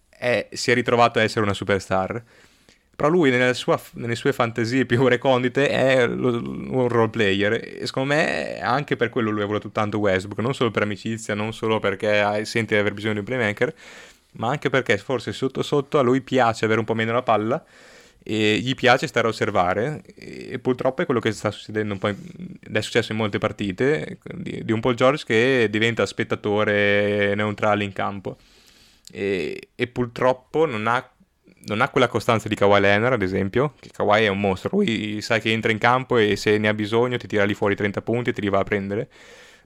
è- si è ritrovato a essere una superstar. Però lui sua- nelle sue fantasie più recondite è un role player. E secondo me anche per quello lui ha voluto tanto Westbrook, non solo per amicizia, non solo perché sente di aver bisogno di un playmaker, ma anche perché forse sotto sotto a lui piace avere un po' meno la palla e gli piace stare a osservare. E purtroppo è quello che sta succedendo un po' in- è successo in molte partite di, di un Paul George che diventa spettatore neutrale in campo. E, e purtroppo non ha, non ha quella costanza di Kawhi Leonard ad esempio che Kawhi è un mostro. Lui sai che entra in campo e se ne ha bisogno ti tira lì fuori 30 punti e ti li va a prendere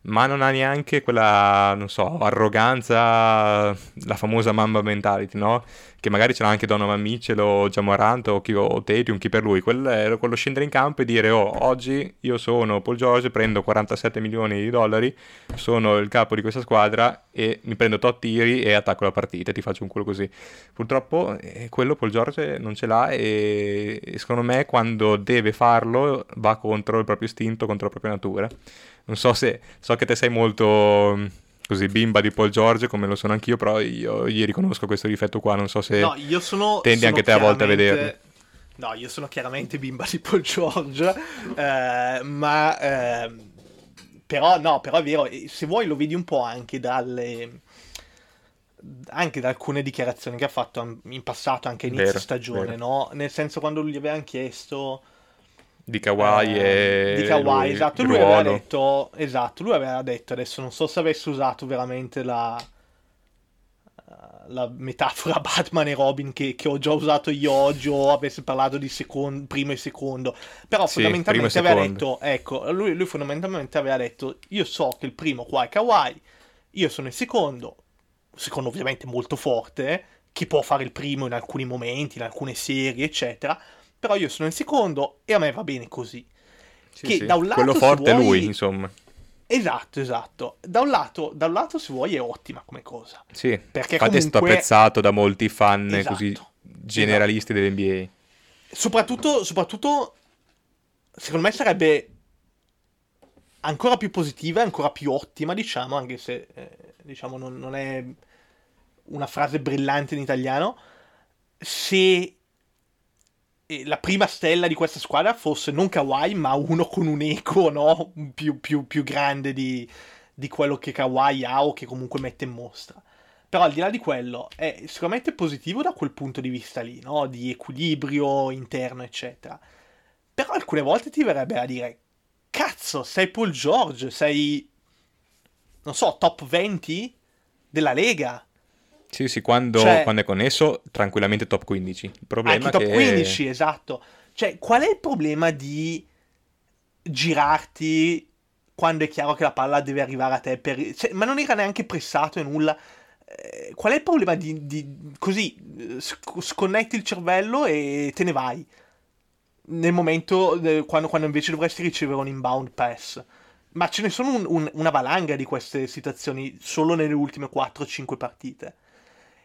ma non ha neanche quella, non so, arroganza, la famosa Mamba mentality, no? Che magari ce l'ha anche Donovan Mitchell o Jamorant o, o Tatum, chi per lui. Quello è quello scendere in campo e dire, oh, oggi io sono Paul George, prendo 47 milioni di dollari, sono il capo di questa squadra e mi prendo tot tiri e attacco la partita ti faccio un culo così. Purtroppo eh, quello Paul George non ce l'ha e secondo me quando deve farlo va contro il proprio istinto, contro la propria natura. Non so se so che te sei molto mh, così bimba di Paul George come lo sono anch'io, però io gli riconosco questo difetto qua, non so se No, io sono. tendi sono anche te a volte a vederlo. No, io sono chiaramente bimba di Paul George, eh, ma. ehm, però, no, però è vero, se vuoi lo vedi un po' anche dalle. Anche da alcune dichiarazioni che ha fatto in passato, anche inizio Vero, stagione, vero. no? Nel senso, quando gli avevano chiesto. Di Kawhi eh, e di Kawhi, lui- esatto. Lui aveva detto, esatto, lui aveva detto, adesso non so se avesse usato veramente la, eh, la metafora <laughs> Batman e Robin che, che ho già usato io oggi o avesse parlato di secon- primo e secondo, però Sì, fondamentalmente aveva secondo. detto, ecco, lui, lui fondamentalmente aveva detto, io so che il primo qua è Kawhi, io sono il secondo, secondo ovviamente molto forte, che può fare il primo in alcuni momenti, in alcune serie, eccetera, però io sono il secondo e a me va bene così. Sì, che sì. da un lato, Quello forte è vuoi- lui, insomma. Esatto, esatto. Da un lato, da un lato se vuoi, è ottima come cosa. Sì, Perché infatti è stato comunque- apprezzato da molti fan Esatto. così generalisti dell'NBA. Soprattutto, soprattutto, secondo me sarebbe ancora più positiva ancora più ottima, diciamo, anche se, eh, diciamo, non, non è una frase brillante in italiano, se la prima stella di questa squadra fosse non Kawhi, ma uno con un eco, no? Più, più- più grande di, di quello che Kawhi ha o che comunque mette in mostra. Però al di là di quello, è sicuramente positivo da quel punto di vista lì, no? Di equilibrio interno, eccetera. Però alcune volte ti verrebbe a dire, cazzo, sei Paul George, sei, non so, top 20 della Lega. Sì, sì, quando, Cioè- quando è connesso, tranquillamente top 15. Il problema Anche top che... 15, esatto. Cioè, qual è il problema di girarti quando è chiaro che la palla deve arrivare a te? Per... cioè, ma non era neanche pressato e nulla. Eh, qual è il problema di, di- così sc- sconnetti il cervello e te ne vai? Nel momento eh, quando, quando invece dovresti ricevere un inbound pass. Ma ce ne sono un- un- una valanga di queste situazioni solo nelle ultime 4-5 partite.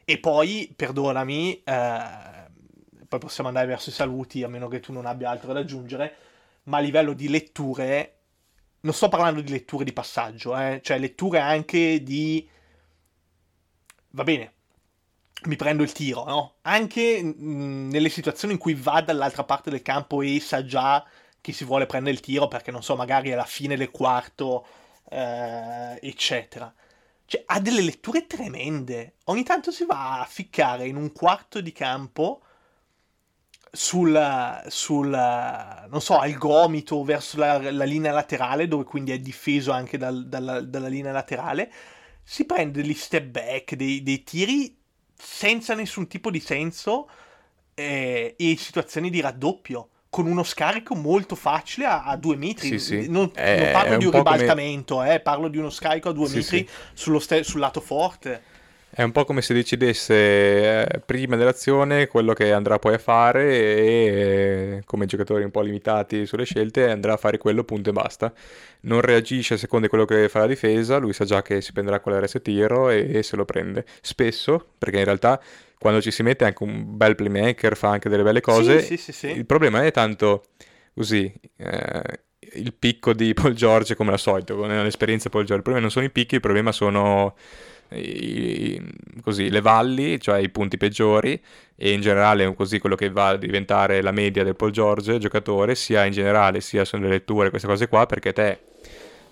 E poi, perdonami, eh, poi possiamo andare verso i saluti, a meno che tu non abbia altro da aggiungere, ma a livello di letture, non sto parlando di letture di passaggio, eh, cioè letture anche di... Va bene, mi prendo il tiro, no? Anche mh, nelle situazioni in cui va dall'altra parte del campo e sa già che si vuole prendere il tiro perché, non so, magari è la fine del quarto, eh, eccetera. Cioè, ha delle letture tremende. Ogni tanto si va a ficcare in un quarto di campo sul, sul non so, al gomito verso la, la linea laterale, dove quindi è difeso anche dal- dalla, dalla linea laterale. Si prende degli step back, dei, dei tiri senza nessun tipo di senso eh, e situazioni di raddoppio. Con uno scarico molto facile a, a due metri. Sì, sì. Non, È- non parlo di un un po' come- ribaltamento, eh, parlo di uno scarico a due Sì, metri ste- sul lato forte. È un po' come se decidesse eh, prima dell'azione quello che andrà poi a fare e eh, come giocatori un po' limitati sulle scelte andrà a fare quello punto e basta. Non reagisce a seconda di quello che fa la difesa, lui sa già che si prenderà quell'RS tiro e, e se lo prende. Spesso, perché in realtà quando ci si mette anche un bel playmaker, fa anche delle belle cose. Sì, sì, sì. Il problema non è tanto così eh, il picco di Paul George come al solito, con l'esperienza Paul George. Il problema non sono i picchi, il problema sono i- così, le valli, cioè i punti peggiori e in generale così quello che va a diventare la media del Paul George giocatore, sia in generale sia sulle letture, queste cose qua, perché te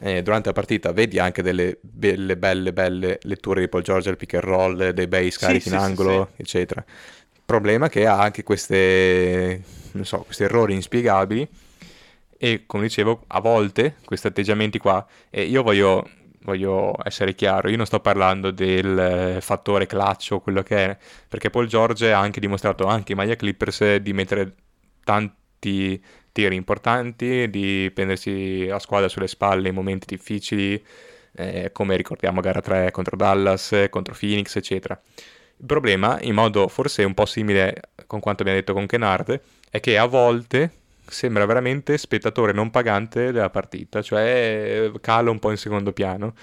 eh, durante la partita vedi anche delle belle, belle, belle letture di Paul George, il pick and roll, dei bei scarichi sì, in sì, angolo, eccetera. Il problema è che ha anche queste, non so, questi errori inspiegabili e come dicevo, a volte questi atteggiamenti qua, e io voglio, voglio essere chiaro, io non sto parlando del fattore clutch o quello che è, perché Paul George ha anche dimostrato, anche in maglia Clippers, di mettere tanti tiri importanti, di prendersi la squadra sulle spalle in momenti difficili, eh, come ricordiamo gara 3 contro Dallas, contro Phoenix, eccetera. Il problema, in modo forse un po' simile con quanto abbiamo detto con Kennard, è che a volte sembra veramente spettatore non pagante della partita, cioè cala un po' in secondo piano.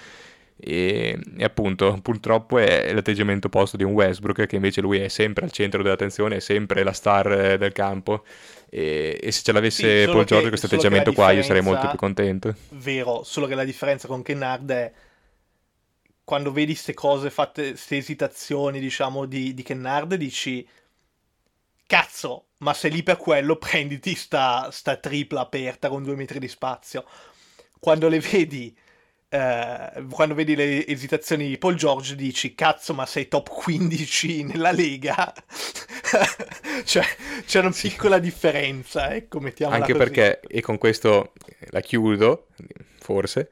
E, e appunto, purtroppo è l'atteggiamento opposto di un Westbrook, che invece lui è sempre al centro dell'attenzione, è sempre la star eh, del campo. E, e se ce l'avesse Sì, Paul George questo atteggiamento qua, io sarei molto più contento. Vero, solo che la differenza con Kennard è quando vedi queste cose fatte, queste esitazioni, diciamo, di, di Kennard, dici, cazzo, ma sei lì per quello, prenditi sta, sta tripla aperta con due metri di spazio. Quando le vedi eh, quando vedi le esitazioni di Paul George dici cazzo ma sei top 15 nella Lega <laughs> cioè c'è una sì. piccola differenza ecco mettiamola anche così. perché e con questo la chiudo forse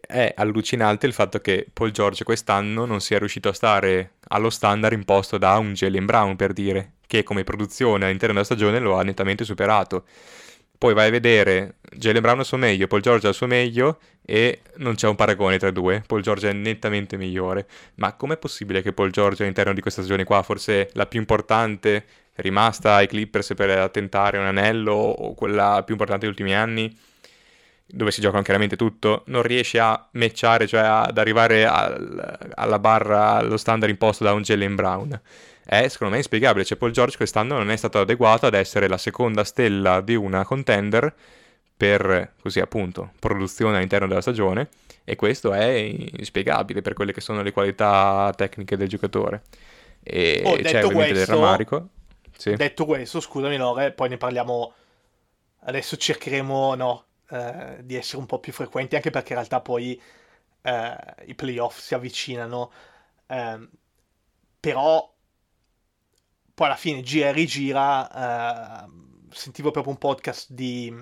è allucinante il fatto che Paul George quest'anno non sia riuscito a stare allo standard imposto da un Jalen Brown per dire che come produzione all'interno della stagione lo ha nettamente superato poi vai a vedere Jalen Brown al suo meglio, Paul George al suo meglio e non c'è un paragone tra i due. Paul George è nettamente migliore. Ma com'è possibile che Paul George all'interno di questa stagione qua, forse la più importante, rimasta ai Clippers per tentare un anello o quella più importante degli ultimi anni, dove si giocano chiaramente tutto, non riesce a matchare, cioè ad arrivare al, alla barra, allo standard imposto da un Jalen Brown? È secondo me inspiegabile. Cioè, Paul George quest'anno non è stato adeguato ad essere la seconda stella di una contender per, così appunto, produzione all'interno della stagione. E questo è inspiegabile per quelle che sono le qualità tecniche del giocatore. E oh, c'è ovviamente questo, del rammarico. Sì. Detto questo, scusami Lore, poi ne parliamo. Adesso cercheremo no, eh, di essere un po' più frequenti, anche perché in realtà poi eh, i playoff si avvicinano. Eh, però poi alla fine gira e rigira, eh, sentivo proprio un podcast di,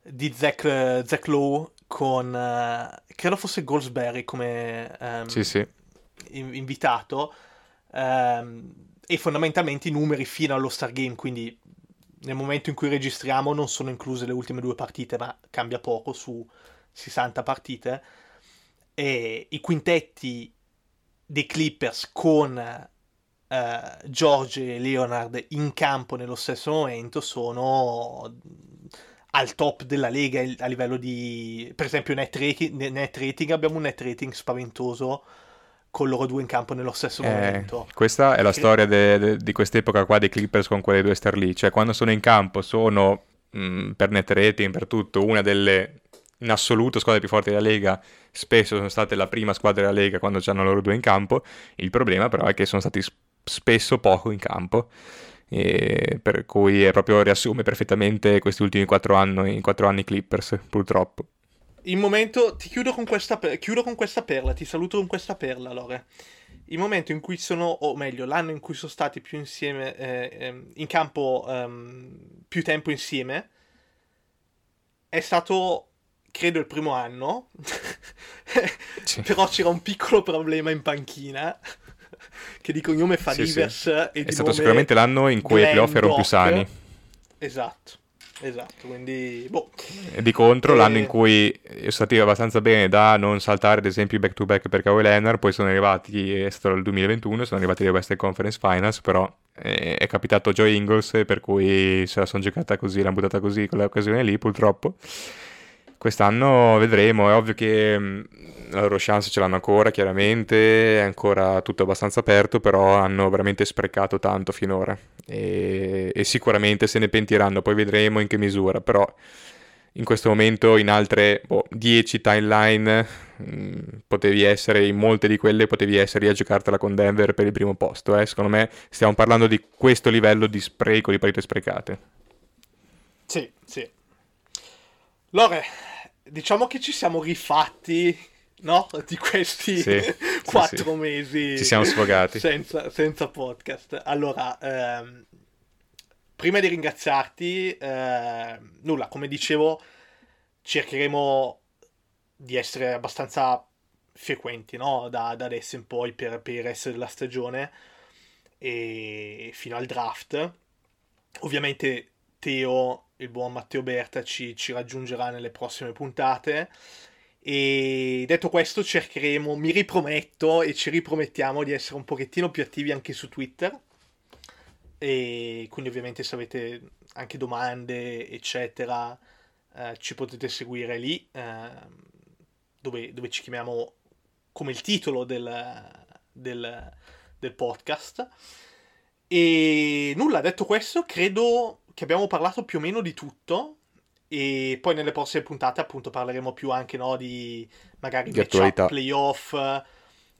di Zach, Zach Lowe con, eh, credo fosse Goldsberry come um, sì, sì. invitato, um, e fondamentalmente i numeri fino allo Star Game, quindi nel momento in cui registriamo non sono incluse le ultime due partite, ma cambia poco su 60 partite, e i quintetti dei Clippers con uh, George e Leonard in campo nello stesso momento sono al top della lega a livello di per esempio net rating, net rating abbiamo un net rating spaventoso con loro due in campo nello stesso eh, momento. Questa è la che... storia de, de, di quest'epoca qua dei Clippers con quelle due star lì, cioè quando sono in campo sono mh, mm, per net rating, per tutto, una delle in assoluto squadre più forti della Lega, spesso sono state la prima squadra della Lega quando c'hanno loro due in campo, il problema però è che sono stati spesso poco in campo. per cui proprio riassume perfettamente questi ultimi quattro anni, quattro anni Clippers, purtroppo. Il momento, ti chiudo con, questa, chiudo con questa perla, ti saluto con questa perla, Lore. Il momento in cui sono, o meglio, l'anno in cui sono stati più insieme, eh, eh, in campo um, più tempo insieme, è stato, credo, il primo anno. <laughs> sì. Però c'era un piccolo problema in panchina <laughs> che di cognome fa sì, Rivers sì. È stato sicuramente l'anno in cui i playoff erano più sani. Esatto. Esatto, quindi boh. E di contro, e... l'anno in cui sono stati abbastanza bene da non saltare, ad esempio, i back-to-back per Kawhi Leonard, poi sono arrivati, è stato il 2021, sono arrivati le Western Conference Finals, però è, è capitato Joe Ingles, per cui se la sono giocata così, l'hanno buttata così, quell'occasione lì, purtroppo. Quest'anno vedremo, è ovvio che mm, la loro chance ce l'hanno ancora, chiaramente, è ancora tutto abbastanza aperto, però hanno veramente sprecato tanto finora e, e sicuramente se ne pentiranno, poi vedremo in che misura, però in questo momento in altre 10 boh, timeline mh, mm, potevi essere, in molte di quelle potevi essere a giocartela con Denver per il primo posto, eh? secondo me stiamo parlando di questo livello di spreco, di partite sprecate. Sì, sì. Lore, diciamo che ci siamo rifatti, no? Di questi sì, <laughs> quattro sì, mesi. Ci siamo sfogati. Senza, senza podcast. Allora, ehm, prima di ringraziarti, eh, nulla, come dicevo, cercheremo di essere abbastanza frequenti, no? Da, da adesso in poi per, per il resto della stagione e fino al draft. Ovviamente Teo il buon Matteo Berta ci, ci raggiungerà nelle prossime puntate. E detto questo, cercheremo, mi riprometto e ci ripromettiamo di essere un pochettino più attivi anche su Twitter. E quindi, ovviamente, se avete anche domande, eccetera, eh, ci potete seguire lì, eh, dove, dove, ci chiamiamo come il titolo del, del, del podcast. E nulla, detto questo, credo che abbiamo parlato più o meno di tutto e poi nelle prossime puntate appunto parleremo più anche no, di magari Di matchup playoff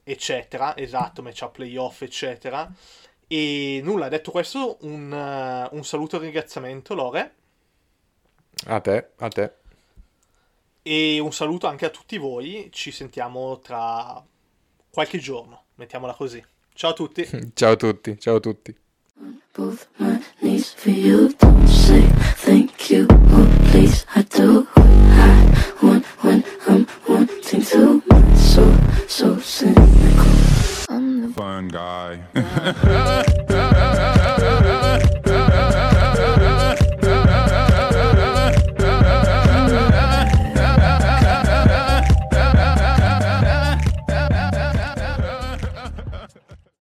eccetera. Esatto matchup playoff eccetera. E nulla detto questo un, un saluto e un ringraziamento Lore. A te, a te. e un saluto anche a tutti voi. Ci sentiamo tra qualche giorno mettiamola così. Ciao a tutti. <laughs> Ciao a tutti, ciao a tutti. Both my knees for you. Don't say thank you or please. I do what I want when I'm wanting to. My soul so cynical. I'm the fun guy. <laughs>